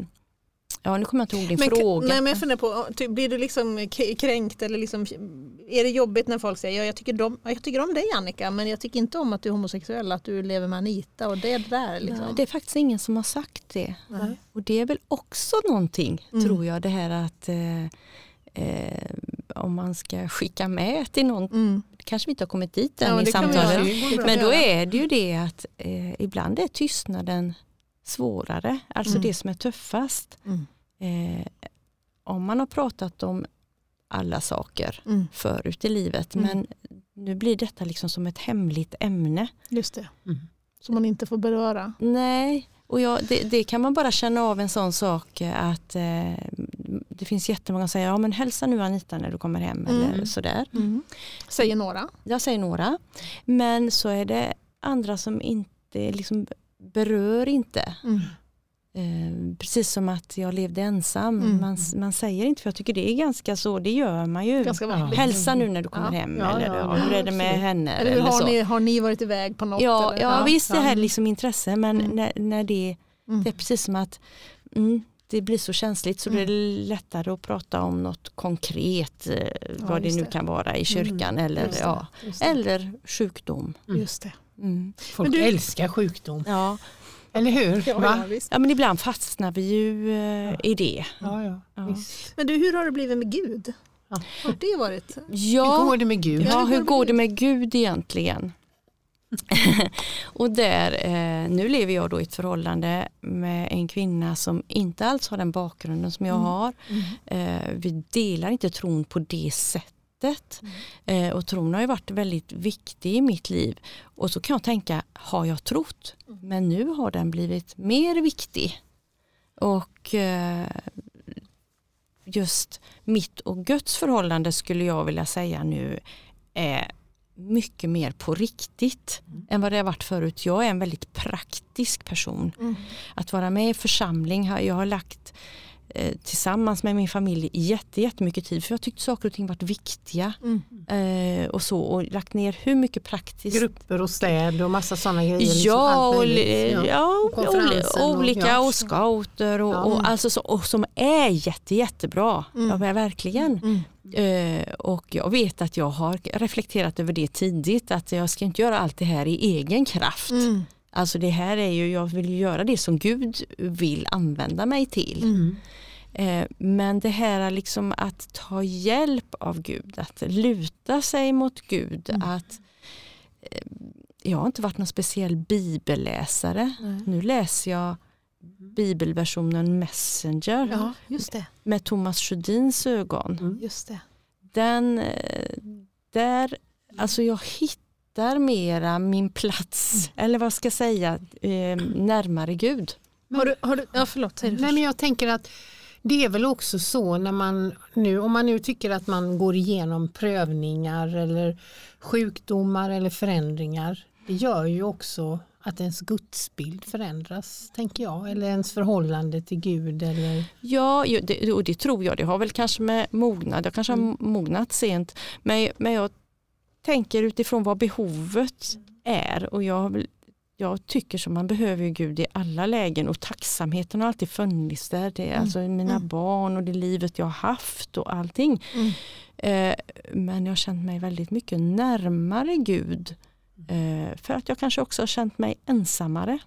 ja nu kommer jag inte ihåg din Men, fråga. nej, men jag funderar på, typ, blir du liksom kränkt eller liksom, är det jobbigt när folk säger ja, jag, tycker om, jag tycker om dig Annika men jag tycker inte om att du är homosexuell, att du lever med Anita och det där. Liksom. Nej, det är faktiskt ingen som har sagt det. Nej. Och det är väl också någonting, Mm. tror jag, det här att eh, eh, om man ska skicka med till någon, Mm. kanske vi inte har kommit dit Ja, än men i samtalet. Men då är det ju det att eh, ibland är tystnaden svårare, alltså Mm. det som är tuffast. Mm. Eh, om man har pratat om alla saker Mm. förut i livet Mm. men nu blir detta liksom som ett hemligt ämne. Just det, Mm. som man inte får beröra. Nej, Och jag, det, det, kan man bara känna av en sån sak att eh, det finns jättemånga som säger ja men hälsa nu Anita när du kommer hem mm. eller sådär. Mm. Säger några. Jag säger några. Men så är det andra som inte liksom berör inte. Mm. Eh, precis som att jag levde ensam. Mm. Man, man säger inte, för jag tycker det är ganska så, det gör man ju. Hälsa nu när du kommer ja. hem. Ja, eller ja, hur är det med henne? Eller, eller har, ni, har ni varit iväg på något? Ja, eller? ja, visst det här är liksom intresse men mm. när, när det, mm. det är precis som att mm, det blir så känsligt så det är mm. lättare att prata om något konkret, eh, vad det nu det. kan vara i kyrkan mm. eller, ja, eller sjukdom. Just det. Folk du, älskar sjukdom. Ja. Eller hur? Ja, ja, ja, men ibland fastnar vi ju eh, i det. Ja, ja, Men du, hur har det blivit med Gud? Ja. Har det varit? Ja, hur går det med Gud? Ja, hur går det med Gud egentligen? *laughs* och där, eh, nu lever jag då i ett förhållande med en kvinna som inte alls har den bakgrunden som jag mm. har. Mm. Eh, vi delar inte tron på det sättet sättet. Mm. Eh, och tron har ju varit väldigt viktig i mitt liv. Och så kan jag tänka, har jag trott? Mm. Men nu har den blivit mer viktig. Och eh, just mitt och Guds förhållande skulle jag vilja säga nu är mycket mer på riktigt mm. än vad det har varit förut. Jag är en väldigt praktisk person. Mm. Att vara med i församling, jag har lagt tillsammans med min familj jätte, jättemycket tid för jag tyckte saker och ting varit viktiga. Mm. Eh, och så och lagt ner hur mycket praktiskt. Grupper och städ och massa sådana grejer. Liksom, ja, och, ja. ja och olika ja. och scouter och, ja. och, alltså så, och som är jätte, jättebra. Mm. Ja, verkligen. Mm. Eh, och jag vet att jag har reflekterat över det tidigt att jag ska inte göra allt det här i egen kraft. Mm. Alltså det här är ju, jag vill göra det som Gud vill använda mig till. Mm. Eh, men det här liksom att ta hjälp av Gud, att luta sig mot Gud, mm. att eh, jag har inte varit någon speciell bibelläsare. Nej. Nu läser jag bibelversionen Messenger ja, just det. med Thomas Sjödins ögon. Mm. Just det. Den, eh, där, alltså jag hittar mera min plats, mm. eller vad ska jag säga, närmare Gud. Har du, har du, ja, förlåt, säg Nej, men jag tänker att det är väl också så när man nu, om man nu tycker att man går igenom prövningar eller sjukdomar eller förändringar. Det gör ju också att ens gudsbild förändras, tänker jag, eller ens förhållande till Gud. Eller... Ja, det, och det tror jag. Det har väl kanske med mognad, jag kanske har mm. mognat sent, men, men jag tänker utifrån vad behovet är och jag jag tycker som man behöver Gud i alla lägen och tacksamheten har alltid funnits där. Det är mm. alltså mina mm. barn och det livet jag har haft och allting. Mm. Eh, men jag har känt mig väldigt mycket närmare Gud. Eh, för att jag kanske också har känt mig ensammare.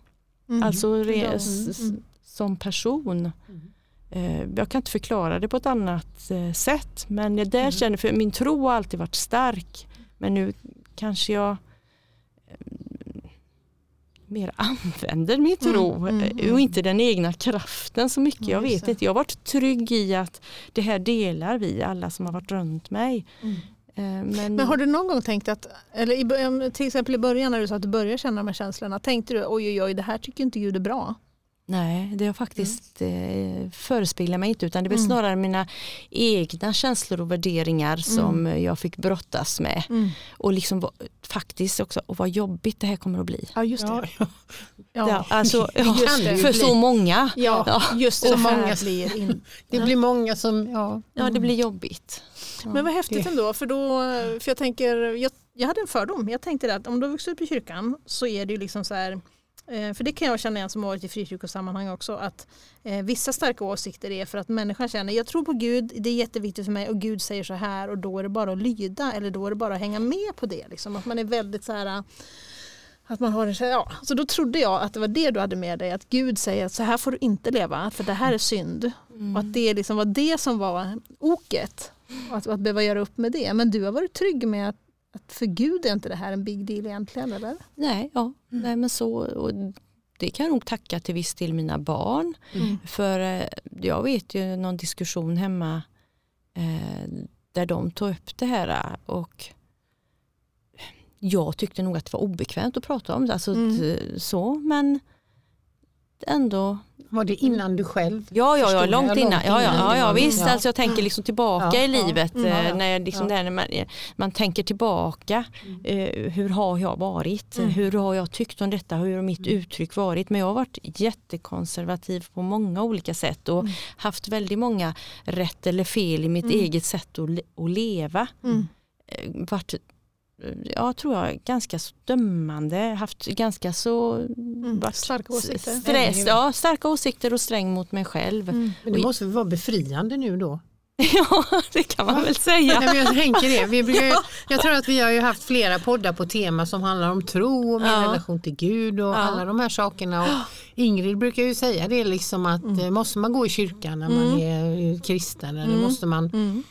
Mm. Alltså re, mm. som person. Mm. Eh, jag kan inte förklara det på ett annat eh, sätt. Men jag där känner, för min tro har alltid varit stark. Men nu kanske jag mer använder min tro mm, mm, mm. och inte den egna kraften så mycket. jag vet inte. Jag har varit trygg i att det här delar vi alla som har varit runt mig. Mm. Eh, men, Men, har du någon gång tänkt att, eller till exempel i början när du sa att du började känna de här känslorna, tänkte du oj oj oj det här tycker inte Gud är bra? Nej, det har faktiskt mm. eh, förespeglat mig inte utan det var mm. snarare mina egna känslor och värderingar som mm. jag fick brottas med. Mm. Och liksom faktiskt också, och vad jobbigt det här kommer att bli. Ja, just det. Ja. Ja. Alltså, *laughs* ja, för så många. Ja, just det. Så många blir in. *laughs* Det blir många som, ja. Ja, det blir jobbigt. Men vad häftigt ändå, för, då, för jag tänker, jag, jag hade en fördom. Jag tänkte att om du har vuxit upp i kyrkan så är det ju liksom så här för det kan jag känna igen som varit i frikyrkosammanhang också. Att eh, vissa starka åsikter är för att människan känner jag tror på Gud, det är jätteviktigt för mig och Gud säger så här och då är det bara att lyda eller då är det bara att hänga med på det. Liksom. Att man är väldigt så här att man har ja. Så då trodde jag att det var det du hade med dig, att Gud säger att så här får du inte leva för det här är synd. Mm. Och att det liksom var det som var oket. Och att, att behöva göra upp med det. Men du har varit trygg med att att för Gud är inte det här en big deal egentligen? Eller? Nej, ja. Mm. Nej men så, och det kan jag nog tacka till viss till mina barn. Mm. För eh, jag vet ju någon diskussion hemma eh, där de tog upp det här och jag tyckte nog att det var obekvämt att prata om det. Alltså, mm. så, men ändå Var det innan du själv Ja, ja, ja långt innan. Ja, ja, ja, ja visst. ja. Alltså jag tänker liksom tillbaka i livet. Mm, eh. När jag liksom där, när man, man tänker tillbaka. Eh, hur har jag varit? Mm. Hur har jag tyckt om detta? Hur har mitt uttryck varit? Men jag har varit jättekonservativ på många olika sätt och Mm. haft väldigt många rätt eller fel i mitt eget sätt att, att leva. Mm. Eh, jag tror jag, ganska så dömande, haft ganska så varit Starka åsikter. Stress, ja, starka åsikter och sträng mot mig själv. Mm. Men det måste vara befriande nu då? *laughs* Ja, det kan man väl säga. Nej, men jag tänker det. Vi brukar jag tror att vi har ju haft flera poddar på tema som handlar om tro och min Ja. relation till Gud och alla de här sakerna. Och Ingrid brukar ju säga det liksom att Mm. eh, måste man gå i kyrkan när man är eh, kristen eller måste man Mm.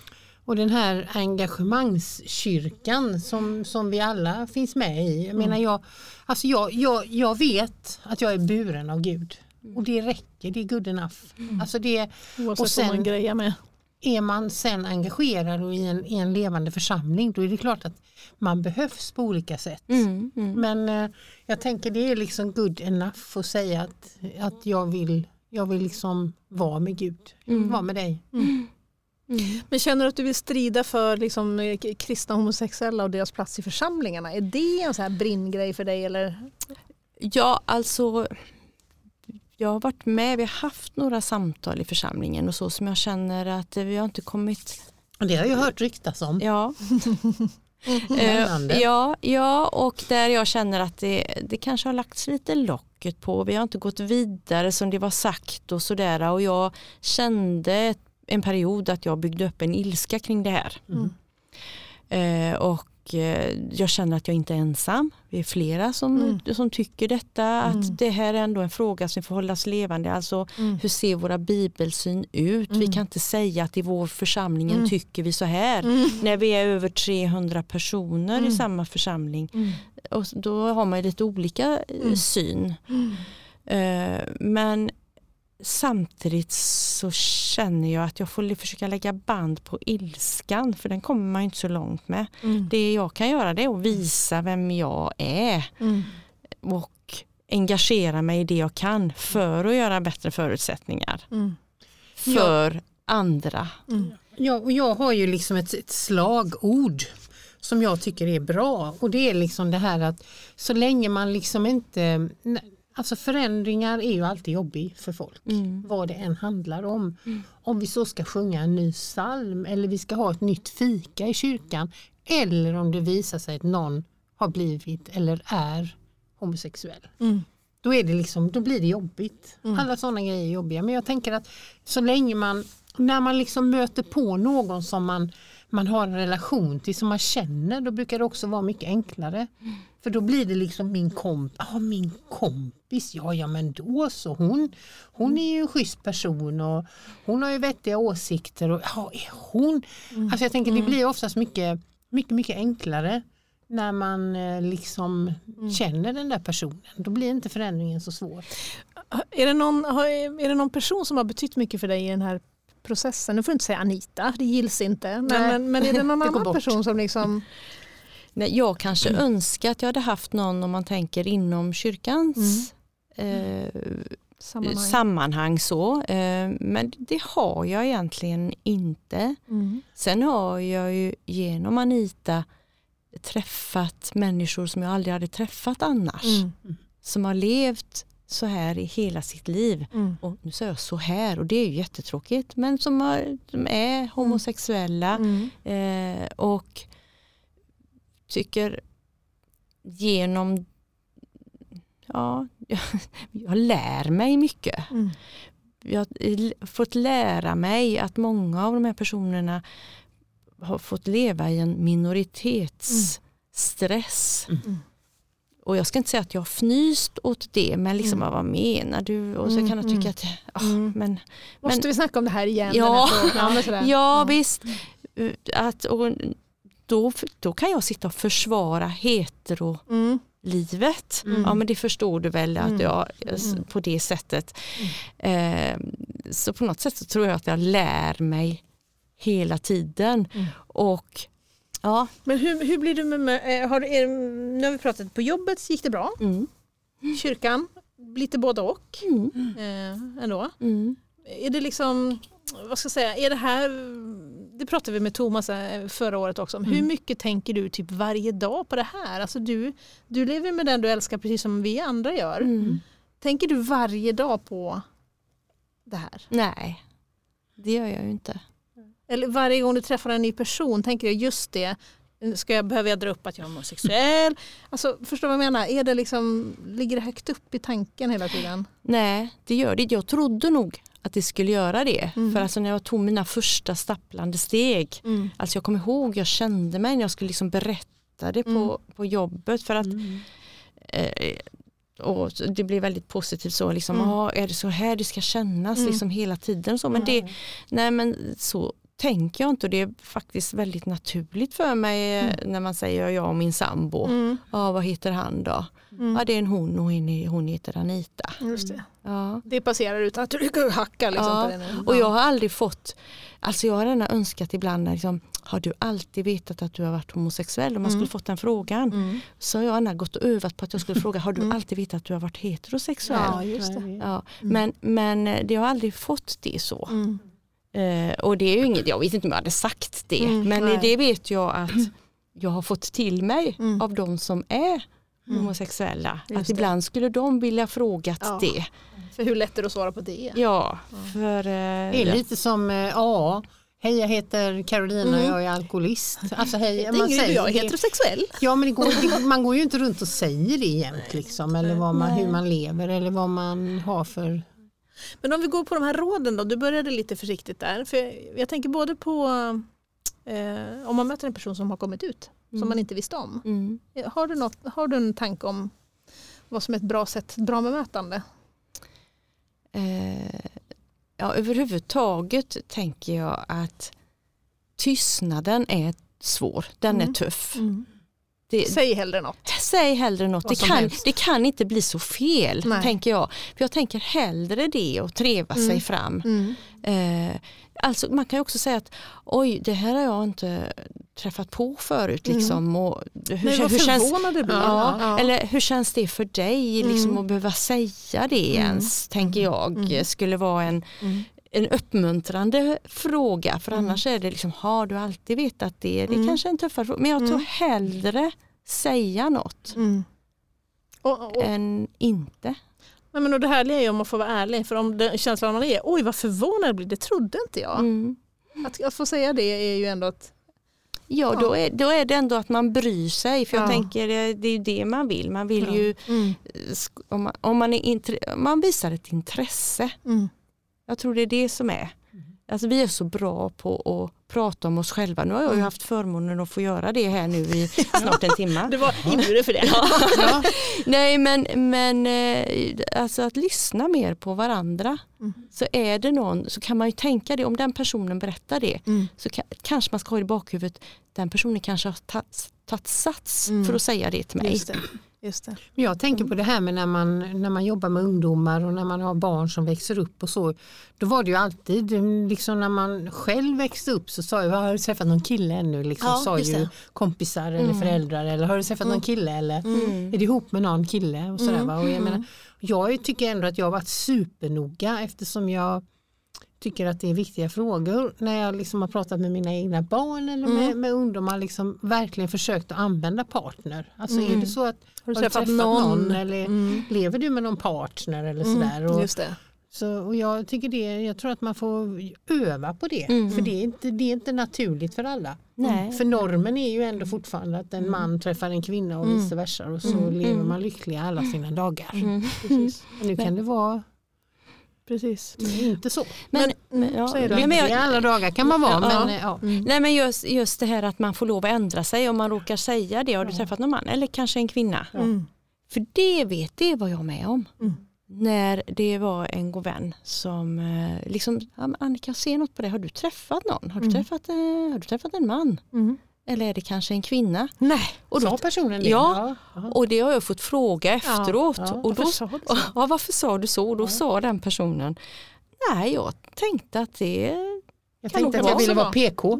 Och den här engagemangskyrkan som, som vi alla finns med i. Jag menar jag, alltså jag, jag, jag vet att jag är buren av Gud. Och det räcker, det är good enough. Alltså det, Oavsett Och sen- vad man grejar med. är man sen engagerad och i en, i en levande församling då är det klart att man behövs på olika sätt. Mm, mm. Men eh, jag tänker det är liksom good enough att säga att, att jag vill, jag vill liksom vara med Gud, Mm. vara med dig. Mm. Men känner du att du vill strida för liksom, eh, kristna homosexuella och deras plats i församlingarna? Är det en sån här brinngrej för dig? Eller? Ja, alltså jag har varit med, vi har haft några samtal i församlingen och så som jag känner att vi har inte kommit, det har jag hört ryktas om. ja. *laughs* Eh, ja, ja och där jag känner att det, det kanske har lagts lite locket på. Vi har inte gått vidare som det var sagt och sådär. Och jag kände en period att jag byggde upp en ilska kring det här. Mm. Eh, och eh, jag känner att jag inte är ensam. Vi är flera som, Mm. som tycker detta. Att Mm. det här är ändå en fråga som får hållas levande. Alltså Mm. hur ser våra bibelsyn ut? Vi Mm. kan inte säga att i vår församlingen Mm. tycker vi så här. Mm. När vi är över 300 personer Mm. i samma församling. Mm. Och då har man lite olika eh, Mm. syn. Mm. Eh, men samtidigt så känner jag att jag får försöka lägga band på ilskan för den kommer man ju inte så långt med. Mm. Det jag kan göra det är att visa vem jag är Mm. och engagera mig i det jag kan för att göra bättre förutsättningar Mm. för andra. Mm. Ja, och jag har ju liksom ett, ett slagord som jag tycker är bra och det är liksom det här att så länge man liksom inte Alltså förändringar är ju alltid jobbig för folk. Mm. Vad det än handlar om. Mm. Om vi så ska sjunga en ny psalm eller vi ska ha ett nytt fika i kyrkan. Eller om det visar sig att någon har blivit eller är homosexuell. Mm. Då, är det liksom, då blir det jobbigt. Mm. Alla sådana grejer är jobbiga. Men jag tänker att så länge man, när man liksom möter på någon som man, man har en relation till, som man känner, då brukar det också vara mycket enklare. För då blir det liksom min, komp ah, min kompis, ja ja men då så, hon, hon är ju en schysst person och hon har ju vettiga åsikter. Och, ja, är hon? Alltså jag tänker det blir oftast mycket, mycket, mycket enklare när man eh, liksom känner den där personen. Då blir inte förändringen så svår. Är, det någon, är det någon person som har betytt mycket för dig i den här processen? Nu får du inte säga Anita, det gills inte. Men, men, men är det *laughs* någon Det annan bort. person som liksom... Nej, jag kanske Mm. önskar att jag hade haft någon om man tänker inom kyrkans Mm. eh, Sammanhang. sammanhang så. Eh, men det har jag egentligen inte. Mm. Sen har jag ju genom Anita träffat människor som jag aldrig hade träffat annars. Mm. Som har levt så här i hela sitt liv. Mm. Och nu säger jag så här och det är ju jättetråkigt. Men som, har, som är homosexuella Mm. eh, och tycker genom Ja, jag, *laughs* jag lär mig mycket. Mm. Jag har fått lära mig att många av de här personerna har fått leva i en minoritetsstress. Mm. Och jag ska inte säga att jag har fnyst åt det, men liksom Mm. vad menar du? Och så Mm, kan jag tycka att, ah, Mm. men Måste Men- vi snacka om det här igen? Ja. här sådär. Ja, Mm. visst. Att, och då, då kan jag sitta och försvara hetero-livet. Mm. Ja men det förstår du väl att Mm. jag Mm. på det sättet. Eh, så på något sätt så tror jag att jag lär mig hela tiden. Mm. Och ja, Men hur, hur blir du med, eh, har är, nu har vi pratat på jobbet, gick det bra? mm, Kyrkan, lite både och Mm. eh, ändå. Mm. Är det liksom, vad ska jag säga, är det här, det pratade vi med Thomas eh, förra året också om, hur Mm. mycket tänker du typ varje dag på det här? Alltså du, du lever med den du älskar precis som vi andra gör. Mm. Tänker du varje dag på det här? Nej, det gör jag ju inte. Eller varje gång du träffar en ny person tänker jag just det, ska jag, behöver jag dra upp att jag är homosexuell? *laughs* Alltså, förstår du vad jag menar? Är det liksom, ligger det högt upp i tanken hela tiden? Nej, det gör det Jag trodde nog att det skulle göra det. Mm. För alltså när jag tog mina första stapplande steg, alltså jag kommer ihåg, jag kände mig när jag skulle liksom berätta det på, Mm. på jobbet. För att Mm. eh, och det blev väldigt positivt så, liksom, Mm. ah, är det så här det ska kännas Mm. liksom hela tiden? Så, men det, nej men så tänker jag inte och det är faktiskt väldigt naturligt för mig eh, när man säger jag och min sambo. Mm. Ja, vad heter han då? Mm. Ja, det är en hon och hon, heter Anita. Just det. Ja. det passerar utan att du hackar liksom Ja, på nu. Och jag har aldrig fått, alltså jag har redan önskat ibland, liksom, har du alltid vetat att du har varit homosexuell? Om man Mm. skulle fått den frågan. Mm. Så har jag gärna gått och övat på att jag skulle fråga, har du Mm. alltid vetat att du har varit heterosexuell? Ja, just det. Ja, men, men eh, det har aldrig fått det så. Eh, och det är ju inget, jag vet inte om jag hade sagt det, Mm, men nej. det vet jag att jag har fått till mig Mm. av de som är Mm. homosexuella. Just att det. ibland skulle de vilja frågat Ja. det. För hur lätt är det att svara på det? Ja, för... eh, Det är lite som, eh, ja, hej jag heter Carolina Mm. jag är alkoholist. Alltså, hej, Ingrid och jag är heterosexuell. Ja men det går, det, man går ju inte runt och säger det jämt liksom, eller vad man, hur man lever eller vad man har för... Men om vi går på de här råden då, du började lite försiktigt där. För jag, jag tänker både på eh, om man möter en person som har kommit ut, som Mm. man inte visste om. Mm. Har du, något, har du en tanke om vad som är ett bra sätt, bra bemötande? Eh, ja, överhuvudtaget tänker jag att tystnaden är svår, den Mm. är tuff. Det, Säg hellre något. säg hellre något, det kan, helst. det kan inte bli så fel Nej. tänker jag. För jag tänker hellre det och treva Mm. sig fram. Mm. Eh, alltså man kan ju också säga att oj det här har jag inte träffat på förut. Mm. Liksom, och hur, Nej, vad hur känns, du blir. Ja, Ja. Eller hur känns det för dig liksom, Mm. att behöva säga det Mm. ens, tänker jag, Mm. skulle vara en, Mm. En uppmuntrande fråga. För Mm. annars är det liksom, har du alltid vetat det? Det är Mm. kanske en tuffare fråga. Men jag tror Mm. hellre säga något Mm. Och, och, än inte. nej, men och det härliga är ju om man får vara ärlig, för om den känslan man är, oj vad förvånad jag blir, det trodde inte jag. Mm. Att, att få säga det är ju ändå att, Ja, Då, är, då är det ändå att man bryr sig. För jag Ja. tänker det, det är ju det man vill. Man vill Ja. ju, mm. om man, om man, är intre, man visar ett intresse. Mm. Jag tror det är det som är. Alltså vi är så bra på att prata om oss själva. Nu har jag ju Mm. haft förmånen att få göra det här nu i *laughs* snart en timme. Du var inbjuden för det. Ja, *laughs* Nej men, men eh, alltså att lyssna mer på varandra. Mm. Så är det någon så kan man ju tänka det, om den personen berättar det Mm. så ka- kanske man ska ha i bakhuvudet, den personen kanske har ta- tagit sats Mm. för att säga det till mig. Det. Just det. Jag tänker på det här med när man, när man jobbar med ungdomar och när man har barn som växer upp och så. Då var det ju alltid, liksom när man själv växte upp så sa jag, har du träffat någon kille ännu? Liksom, Ja, sa ju kompisar eller Mm. föräldrar eller har du träffat någon Mm. kille eller Mm. är du ihop med någon kille? Och sådär, Mm. va? Och jag, Mm. menar, jag tycker ändå att jag har varit supernoga eftersom jag tycker att det är viktiga frågor när jag liksom har pratat med mina egna barn eller med, Mm. med ungdomar liksom verkligen försökt att använda partner. Alltså är Mm. det så att Har du har träffat, någon? eller Mm. lever du med någon partner eller Mm. sådär. Och, Just det. så, och jag tycker det, jag tror att man får öva på det. Mm. För det är, inte, det är inte naturligt för alla. Nej. För normen är ju ändå fortfarande att en man träffar en kvinna och Mm. vice versa och så Mm. lever Mm. man lyckliga alla sina dagar. Mm. *laughs* Nu kan det vara Precis. inte så. Men, Men- ja, nej, men jag, alla dagar kan man vara Ja. men ja. Mm. nej men just, just det här att man får lov att ändra sig om man råkar säga det, har du Ja. träffat någon man eller kanske en kvinna? Mm. För det vet det var jag med om. Mm. När det var en god vän som eh, liksom, Annika jag ser något på dig, har du träffat någon? Har du, Mm. träffat, eh, har du träffat en man? Mm. Eller är det kanske en kvinna? Nej. Och, Sa då, personen det? Ja. Ja. och det har jag fått fråga efteråt. ja. Och då, Varför sa du *laughs* så? ja, varför sa du så? Och då Ja. sa den personen, nej jag tänkte att det Jag Kan tänkte att jag ville vara. PK.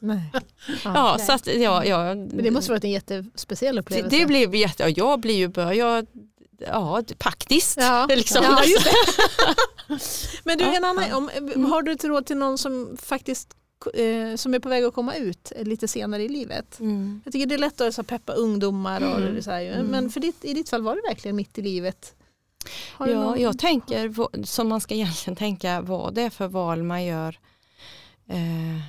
Nej. *laughs* Ja, nej. så att, ja, ja, Men det måste varit en jättespeciell upplevelse. det blev jätte, ja, jag blir ju, bör- jag ja, faktiskt. Ja. *laughs* Liksom. Ja. Men du, Ja, en annan, ja. om, har du ett råd till någon som faktiskt som är på väg att komma ut lite senare i livet? Mm. Jag tycker det är lätt att peppa ungdomar och Mm. så här. Mm. men för ditt, i ditt fall var det verkligen mitt i livet. Har Ja, någon- jag tänker som man ska egentligen tänka vad det är för val man gör. Eh,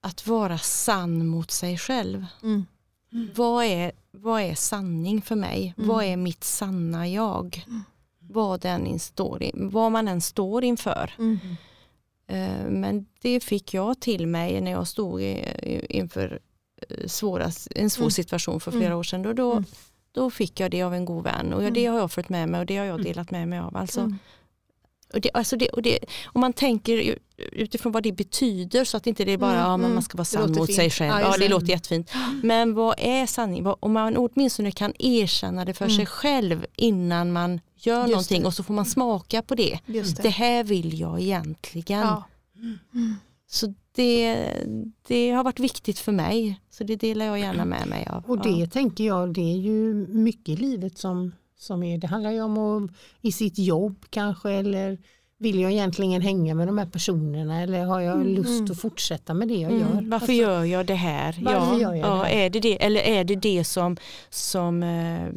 att vara sann mot sig själv. Mm. Vad är, vad är sanning för mig? Mm. Vad är mitt sanna jag? Mm. Vad, den står in, vad man än står inför. Mm. Eh, Men det fick jag till mig när jag stod inför eh, svåra, en svår Mm. situation för flera Mm. år sedan. Då, då, Mm. då fick jag det av en god vän och det har jag fått med mig och det har jag delat med mig av. Alltså, och det, alltså det, och det, om man tänker utifrån vad det betyder så att inte det är bara Mm, ja, man ska vara sann mot fint. sig själv. Ja, det låter jättefint. Men vad är sanning? Om man åtminstone kan erkänna det för Mm. sig själv innan man gör Just någonting det. och så får man smaka på det. Det det. här vill jag egentligen. Ja. Så det, det har varit viktigt för mig. Så det delar jag gärna med mig av. Och det Ja. tänker jag, det är ju mycket i livet som, som är, det handlar ju om att i sitt jobb kanske eller vill jag egentligen hänga med de här personerna eller har jag Mm, lust mm. att fortsätta med det jag Mm. gör? Varför Alltså, gör jag det här? Varför ja, gör jag ja, det? Är det det? Eller är det det som, som eh,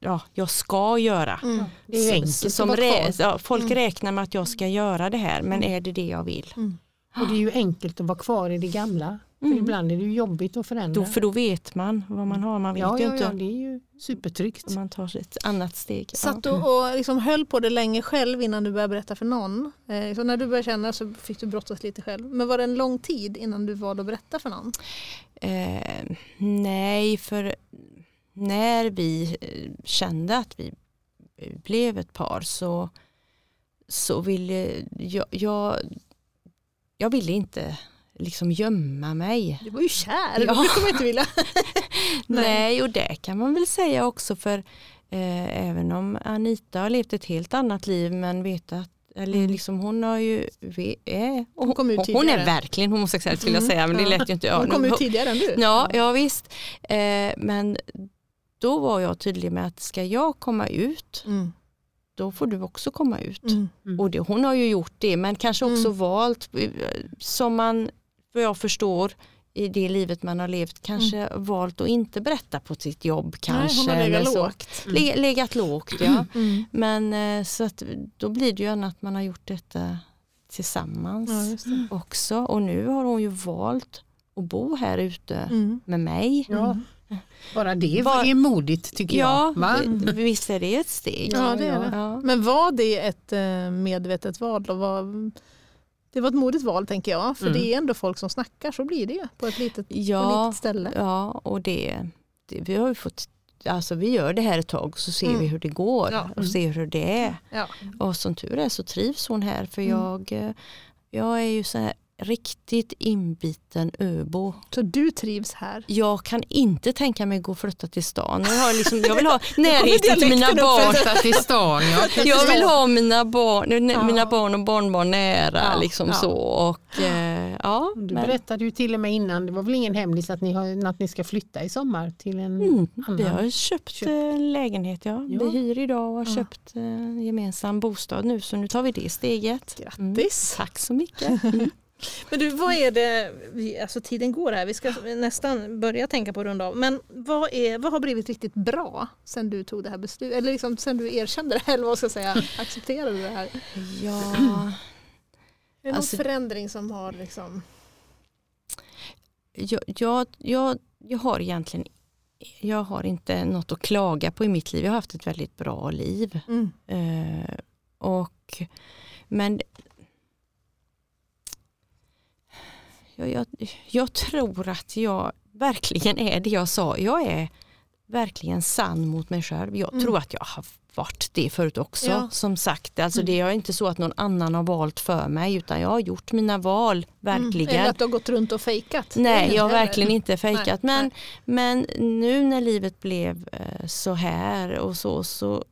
ja, jag ska göra? Mm. det är ju S- enkelt som kvar. rä- ja, folk Mm. räknar med att jag ska göra det här men är det det jag vill? Mm. Och det är ju enkelt att vara kvar i det gamla. För Mm. ibland är det ju jobbigt att förändra. Då, för då vet man vad man har, man vet ja, ju ja, inte ja, det är ju supertryggt. om man tar ett annat steg. Satt du och liksom höll på det länge själv innan du började berätta för någon? Eh, så när du började känna så fick du brottas lite själv. Men var det en lång tid innan du valde att berätta för någon? Eh, nej, för när vi eh, kände att vi blev ett par så, så ville jag, jag, jag ville inte liksom gömma mig. Du var ju kär, Ja. det man inte vilja. *laughs* Nej. Och det kan man väl säga också för eh, även om Anita har levt ett helt annat liv men vet att eller Mm. liksom hon har ju, vi är, Hon hon, hon är verkligen homosexuell skulle jag Mm, säga men det lät ju inte. Ja, Hon kom ut tidigare än du. Ja, ja visst. Eh, men då var jag tydlig med att ska jag komma ut, Mm. då får du också komma ut. Mm. Mm. Och det, hon har ju gjort det, men kanske också Mm. valt, eh, som man, vad jag förstår, i det livet man har levt, kanske valt att inte berätta på sitt jobb. Kanske, Mm. Nej, hon har eller legat så. lågt. Le, legat lågt, ja. Mm. Men eh, så att, då blir det ju att man har gjort detta tillsammans Ja, just det. också. Och nu har hon ju valt att bo här ute Mm. med mig. Ja, bara det Var- är modigt tycker Ja, jag. Va? visst är det ett steg. Ja, det är det. Ja. Men var det ett eh, medvetet val? Då? Var, det var ett modigt val tänker jag. För Mm. det är ändå folk som snackar, så blir det ju på ett litet, på ett Ja, litet ställe. ja, och det, det, vi har ju fått, alltså vi gör det här ett tag så ser Mm. vi hur det går Ja. och ser hur det är. Ja. Och som tur är så trivs hon här för Mm. jag, eh, jag är ju så här riktigt inbiten öbo. Så du trivs här? Jag kan inte tänka mig gå och flytta till stan. Jag, har liksom, jag vill ha *laughs* närheten till mina barn. Flytta till stan, ja. Jag vill ha mina barn, Ja. mina barn och barnbarn nära. Ja, Liksom ja. så. Och, eh, ja, Du men- berättade ju till och med innan, det var väl ingen hemlis att ni, har, att ni ska flytta i sommar till en Mm, annan. vi har köpt, Köpt. en lägenhet, ja. Ja. Vi hyr idag och har Ja. köpt eh, en gemensam bostad nu så nu tar vi det steget. Mm. Grattis! Tack så mycket. Mm. *laughs* Men du, vad är det, alltså tiden går här, vi ska nästan börja tänka på runda av. Men vad, är, vad har blivit riktigt bra sen du tog det här beslutet? Eller liksom sen du erkände det här, eller vad ska jag säga, *laughs* accepterade det här? Ja, *clears throat* Är det någon Alltså- förändring som har liksom... jag, jag, jag, jag har egentligen jag har inte något att klaga på i mitt liv. Jag har haft ett väldigt bra liv. Mm. Eh, och, men jag, jag, jag tror att jag verkligen är det jag sa. Jag är verkligen sann mot mig själv. Jag Mm. tror att jag har varit det förut också. Ja. Som sagt, alltså Mm. det är inte så att någon annan har valt för mig utan jag har gjort mina val, verkligen. Mm. Eller att du har gått runt och fejkat. Nej, jag har verkligen inte fejkat. Nej, men, men nu när livet blev eh, så här och så, så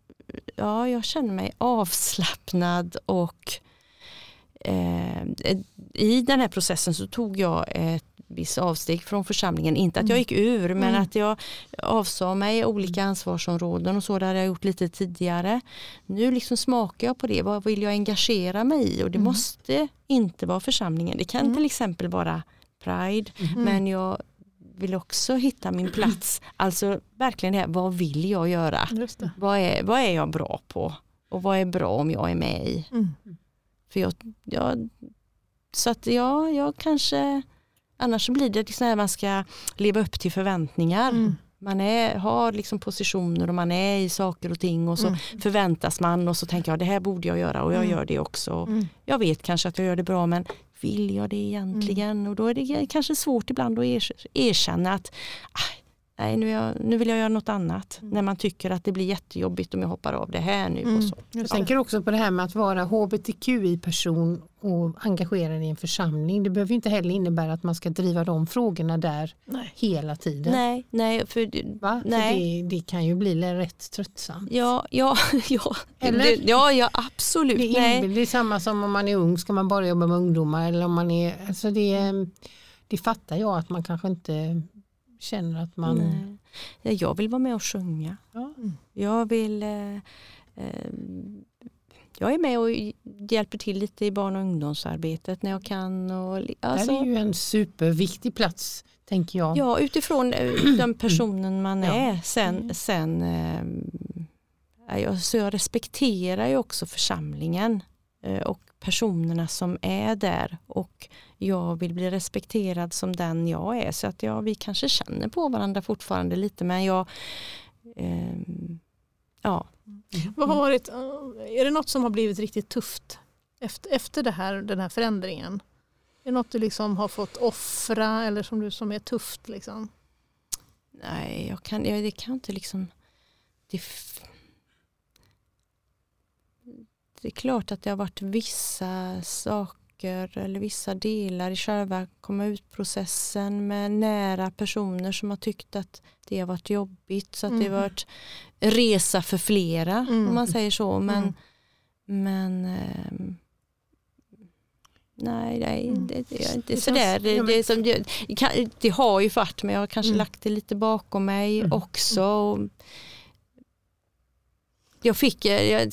ja, jag känner mig avslappnad och eh, i den här processen så tog jag ett viss avsteg från församlingen. Inte att jag gick ur men att jag avsade mig olika ansvarsområden och så där jag gjort lite tidigare. Nu liksom smakar jag på det, vad vill jag engagera mig i och det måste inte vara församlingen. Det kan till exempel vara Pride men jag vill också hitta min plats. Alltså verkligen det här, vad vill jag göra? Det. Vad är, vad är jag bra på? Och vad är bra om jag är med i? Mm. För jag, jag, så att ja, jag kanske, annars så blir det så här man ska leva upp till förväntningar. Mm. Man är, har liksom positioner och man är i saker och ting och så Mm. förväntas man och så tänker jag det här borde jag göra och jag Mm. gör det också. Mm. Jag vet kanske att jag gör det bra men vill jag det egentligen? Och då är det kanske svårt ibland att er- erkänna att "Aj, nej, nu, jag, nu vill jag göra något annat. När man tycker att det blir jättejobbigt om jag hoppar av det här nu. Mm. Och så. Jag tänker också på det här med att vara hbtqi-person och engagerad i en församling. Det behöver inte heller innebära att man ska driva de frågorna där Nej. hela tiden. Nej, nej, för Va? För Nej. det, det kan ju bli rätt tröttsamt. Ja, ja, *laughs* ja. Eller? Det, ja, ja absolut. Det nej. är, det är samma som om man är ung, ska man bara jobba med ungdomar eller om man är, alltså det, det fattar jag att man kanske inte känner att man... nej. Ja, jag vill vara med och sjunga. Ja. Jag vill eh, eh, jag är med och hjälper till lite i barn och ungdomsarbetet när jag kan. Och, alltså, Det är ju en superviktig plats tänker jag. Ja, utifrån eh, *clears throat* den personen man Ja. är. Sen, Mm. sen eh, så jag respekterar ju också församlingen och personerna som är där och jag vill bli respekterad som den jag är. Så att ja, vi kanske känner på varandra fortfarande lite men jag ehm, ja, Vad har varit, eh, är det något som har blivit riktigt tufft efter, efter det här, den här förändringen? Är det något du liksom har fått offra eller som, du, som är tufft? Liksom? nej jag kan, jag, det kan inte liksom det, det är klart att det har varit vissa saker eller vissa delar i själva komma ut-processen med nära personer som har tyckt att det har varit jobbigt så att det har Mm. varit resa för flera Mm. om man säger så men, Mm. men ehm, Nej, nej Mm. det, det är inte sådär. Det, det, som, det, det har ju varit men jag har kanske Mm. lagt det lite bakom mig Mm. också. Och jag, fick, eh, jag,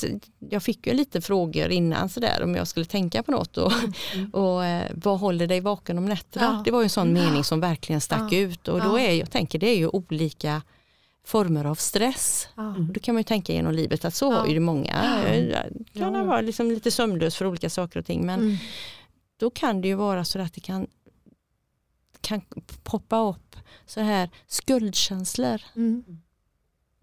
jag fick ju lite frågor innan sådär om jag skulle tänka på något och, Mm. *laughs* och eh, vad håller dig vaken om nätterna? Ja. Det var ju en sån mening som verkligen stack Ja. ut och då Ja. är jag tänker det är ju olika former av stress. Ja. Mm. Då kan man ju tänka genom livet att så Ja. har ju det många. Ja. Jag kan Ja. vara liksom lite sömnlös för olika saker och ting men Mm. då kan det ju vara så att det kan, kan poppa upp så här skuldkänslor. Mm.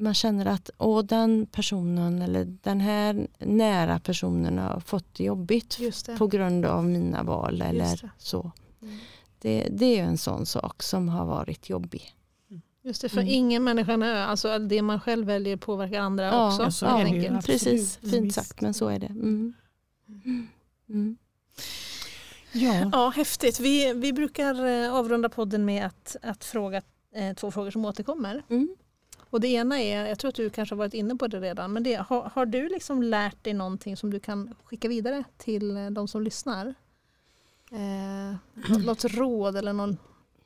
Man känner att Åh, den personen eller den här nära personen har fått det jobbigt det. på grund av mina val eller det. så. Mm. Det, det är ju en sån sak som har varit jobbig. Just det, för Mm. ingen människa är. Alltså det man själv väljer påverkar andra Ja, också. ja, så helt är det ju. enkelt. Absolut. Precis, Mm, fint sagt men så är det. Mm. Mm. Ja. Ja, häftigt. Vi, vi brukar eh, avrunda podden med att, att fråga eh, två frågor som återkommer. Mm. Och det ena är, jag tror att du kanske har varit inne på det redan, men det, har, har du liksom lärt dig någonting som du kan skicka vidare till eh, de som lyssnar? Eh, något råd eller någon...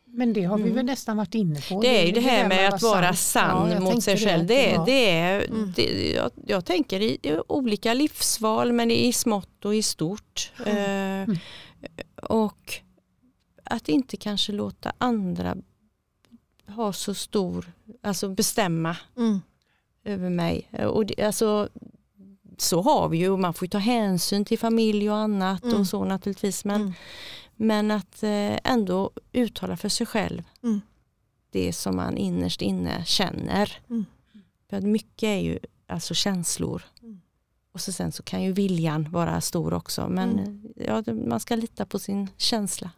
Men det har vi Mm. väl nästan varit inne på. Det är ju det här med att vara Ja, sann jag mot sig själv. Det, är, det är, Mm. det, jag, jag tänker i, i olika livsval men i smått och i stort. Mm. Eh, och att inte kanske låta andra ha så stor, alltså bestämma Mm. över mig. Och det, alltså, så har vi ju och man får ju ta hänsyn till familj och annat Mm. och så naturligtvis. Men, Mm. men att eh, ändå uttala för sig själv Mm. det som man innerst inne känner. Mm. För att mycket är ju alltså känslor. Mm. Och så sen så kan ju viljan vara stor också. Men eh, ja, man ska lita på sin känsla.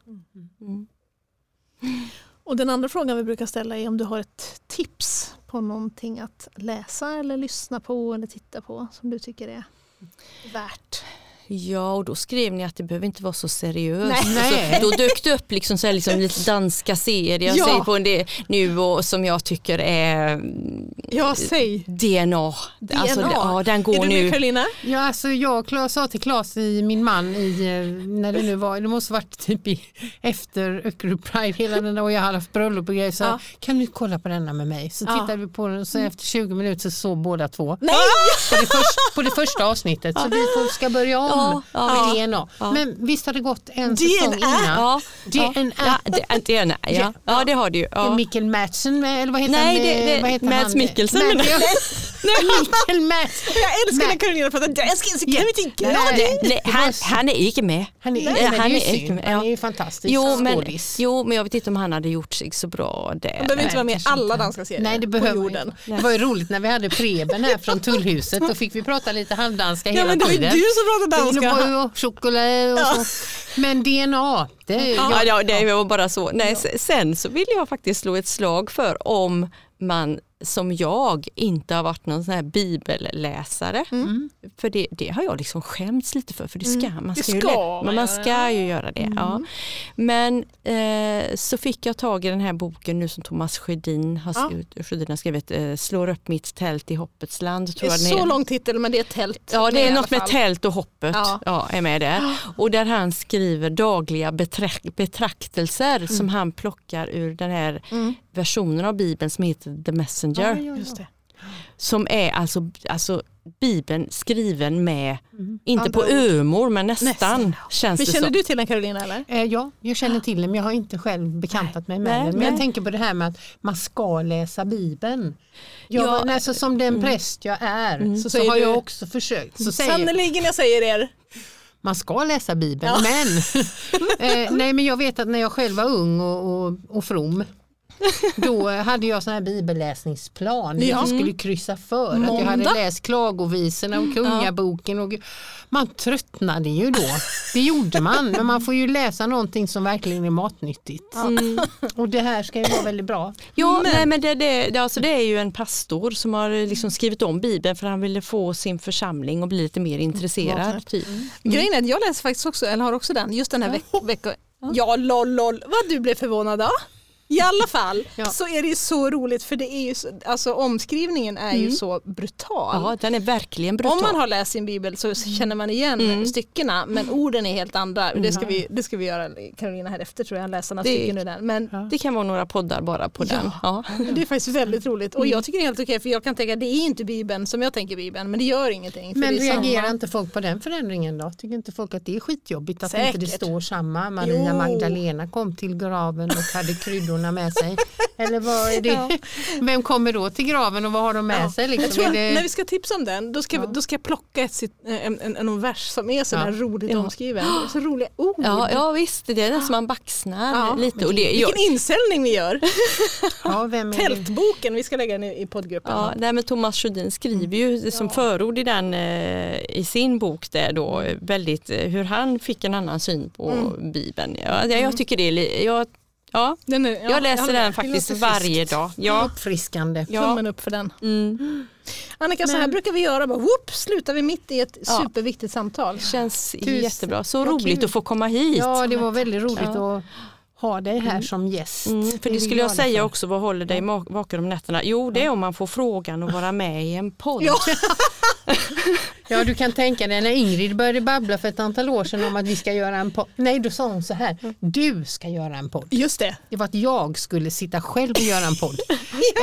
Och den andra frågan vi brukar ställa är om du har ett tips på någonting att läsa eller lyssna på eller titta på som du tycker är värt. Ja, och då skrev ni att det behöver inte vara så seriöst. Nej. Så, då dök det upp liksom, så här, liksom lite danska serier jag Ja. ser på en del nu och som jag tycker är Ja, säg. DNA. Alltså, DNA. ja, den Är går du med nu. Karolina? Ja, alltså jag sa till i, min man, i, eh, när det nu var, det måste varit typ i, efter Öckerö Pride, hela den där, och jag hade haft bröllop och grejer, så Ja. kan du kolla på denna med mig? Så Ja. tittade vi på den och så efter 20 minuter så såg båda två Nej! på det, först, på det första avsnittet, så vi får, ska börja om Ja, ja. med DNA. Ja. Men visst har det gått en DNA? säsong innan? Ja, DNA. ja, det, DNA, ja. ja, det har du ju. Ja. Mikkel Madsen eller vad heter Nej, han? det- det- vad heter Mads? Mikkelsen Mads- *laughs* Mikkel Madsen. Jag älskar när Nej. Karolina pratar danska kan vi inte Nej, han, han är inte med. Han är, Nej, han det är är inte med, Han ja. är ju fantastisk Jo men, skådis. jo, men jag vet inte om han hade gjort sig så bra där. Han behöver inte vara med i alla danska serier Nej det på behöver jorden. Det var ju roligt när vi hade Preben här från Tullhuset. Då fick vi prata lite halvdanska Ja hela men det var ju tiden. du som pratade Danska. ju choklad och så. Men DNA, det är Ja, jag- ja, det var bara så. Nej, Sen så vill jag faktiskt slå ett slag för om man som jag inte har varit någon sån här bibelläsare. För det, det har jag liksom skämts lite för, för det ska man. Det Ska ju ska man men man ska ju göra det. Ja. Men eh, så fick jag tag i den här boken nu som Thomas Sjödin har, Ja. skrivit, Sjödin har skrivit, eh, Slår upp mitt tält i hoppets land. Det Tror är jag den så är. lång titel men det är tält. Ja, det är något med tält och hoppet Ja. ja. är med där. *gasps* Och där han skriver dagliga betra- betraktelser som han plockar ur den här Mm. versionen av Bibeln som heter The Messenger. Ja, ja, ja. Just det. Som är alltså, alltså Bibeln skriven med, Mm. inte på ömor men nästan, Nästan. känns Men det känner som. du till den Karolina eller? Eh, Ja, jag känner till det men jag har inte själv bekantat mig med Nej, det. Men nej. jag tänker på det här med att man ska läsa Bibeln. Jag, Ja, nej, så som den präst jag är så, så Säger har jag också försökt. Så säger, Sannerligen jag säger er. man ska läsa Bibeln Ja. men *laughs* eh, nej men jag vet att när jag själv var ung och, och, och from då hade jag sån här bibelläsningsplan. Ja. Jag skulle kryssa för att jag hade Måndag. läst klagovisorna och kungaboken. Och, man tröttnade ju då. Det gjorde man. Men man får ju läsa någonting som verkligen är matnyttigt. Mm. Och det här ska ju vara väldigt bra. Ja, Men- nej, men det, det, alltså det är ju en pastor som har liksom skrivit om Bibeln för han ville få sin församling att bli lite mer intresserad. Typ. Grejen är att jag läser faktiskt också, eller har också den, just den här veck veckan. Ja, lol, lol. Vad du blev förvånad av. I alla fall *laughs* Ja. så är det ju så roligt för det är ju så, alltså omskrivningen är ju så brutal. Ja, den är verkligen brutal. Om man har läst sin bibel så känner man igen styckena men orden är helt andra. Det ska vi, det ska vi göra Carolina här efter tror jag, läsa några Det- stycken ur den. Men Det kan vara några poddar bara på den. Ja. *laughs* det är faktiskt väldigt roligt och jag tycker det är helt okej för jag kan tänka det är inte bibeln som jag tänker bibeln men det gör ingenting. Men reagerar samma. inte folk på den förändringen då? Tycker inte folk att det är skitjobbigt att inte det Säkert. står samma? Maria Jo. Magdalena kom till graven och hade kryddorna med sig. *laughs* Eller vad är det? Vem kommer då till graven och vad har de med Ja. sig? Liksom? Jag tror Är att det... när vi ska tipsa om den då ska, vi, då ska jag plocka ett, cit- en, en, en vers som är sådär Ja. roligt Ja. omskriven. Det *gasps* Så roliga ord. Ja, ja visst, det är nästan man baxnar Ja, lite. Och det, jag, Vilken insäljning vi gör. *laughs* Ja, vem är det? Tältboken, vi ska lägga den i, poddgruppen. ja, nej, men Thomas Sjödin skriver ju som förord i, den, eh, i sin bok där då eh, väldigt eh, hur han fick en annan syn på Bibeln. Ja, jag, jag tycker det är jag, ja, Den är, ja, jag läser den faktiskt Det varje dag. Ja, Uppfriskande. ja. Tummen upp för den. Mm. Annika, så här Men- brukar vi göra. Bara, whoop, slutar vi mitt i ett Ja. superviktigt samtal. Känns Tusen- jättebra. Så roligt kul. att få komma hit. Ja, det var väldigt roligt Ja. att ha dig här som gäst. Mm, för det vi skulle jag säga för. också, vad håller dig vaken om nätterna? Jo, det är om man får frågan att vara med i en podd. Ja. *laughs* *laughs* Ja, du kan tänka dig när Ingrid började babbla för ett antal år sedan om att vi ska göra en podd. Nej, då sa hon så här, du ska göra en podd. Just det. Det var att jag skulle sitta själv och göra en podd. *laughs*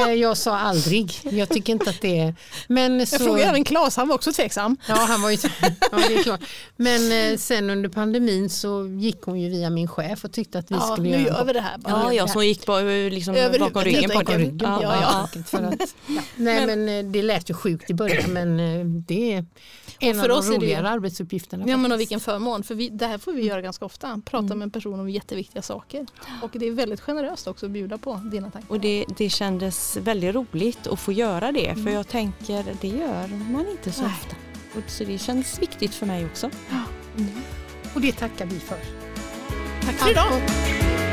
Eh, Jag sa aldrig, jag tycker inte att det är... Men så... Jag frågade även Claes, han var också tveksam. Ja, han var ju... *laughs* Ja, det är klart. Men eh, sen under pandemin så gick hon ju via min chef och tyckte att vi Ja, skulle nu göra en gör podd. vi det här. bara. Ja, jag som gick på, liksom, Över bakom ryggen på enkelt. det. Ryggen Ja, ja. för att, ja. Nej men eh, det lät ju sjukt i början men eh, det är en för av oss är de roligare arbetsuppgifterna. Ja men och vilken förmån, för vi, det här får vi göra ganska ofta. Prata med en person om jätteviktiga saker. Och det är väldigt generöst också att bjuda på dina tankar. Och det, det kändes väldigt roligt att få göra det för jag tänker det gör man inte så Nej. ofta. Och så det känns viktigt för mig också. Och det tackar vi för. Tack för idag!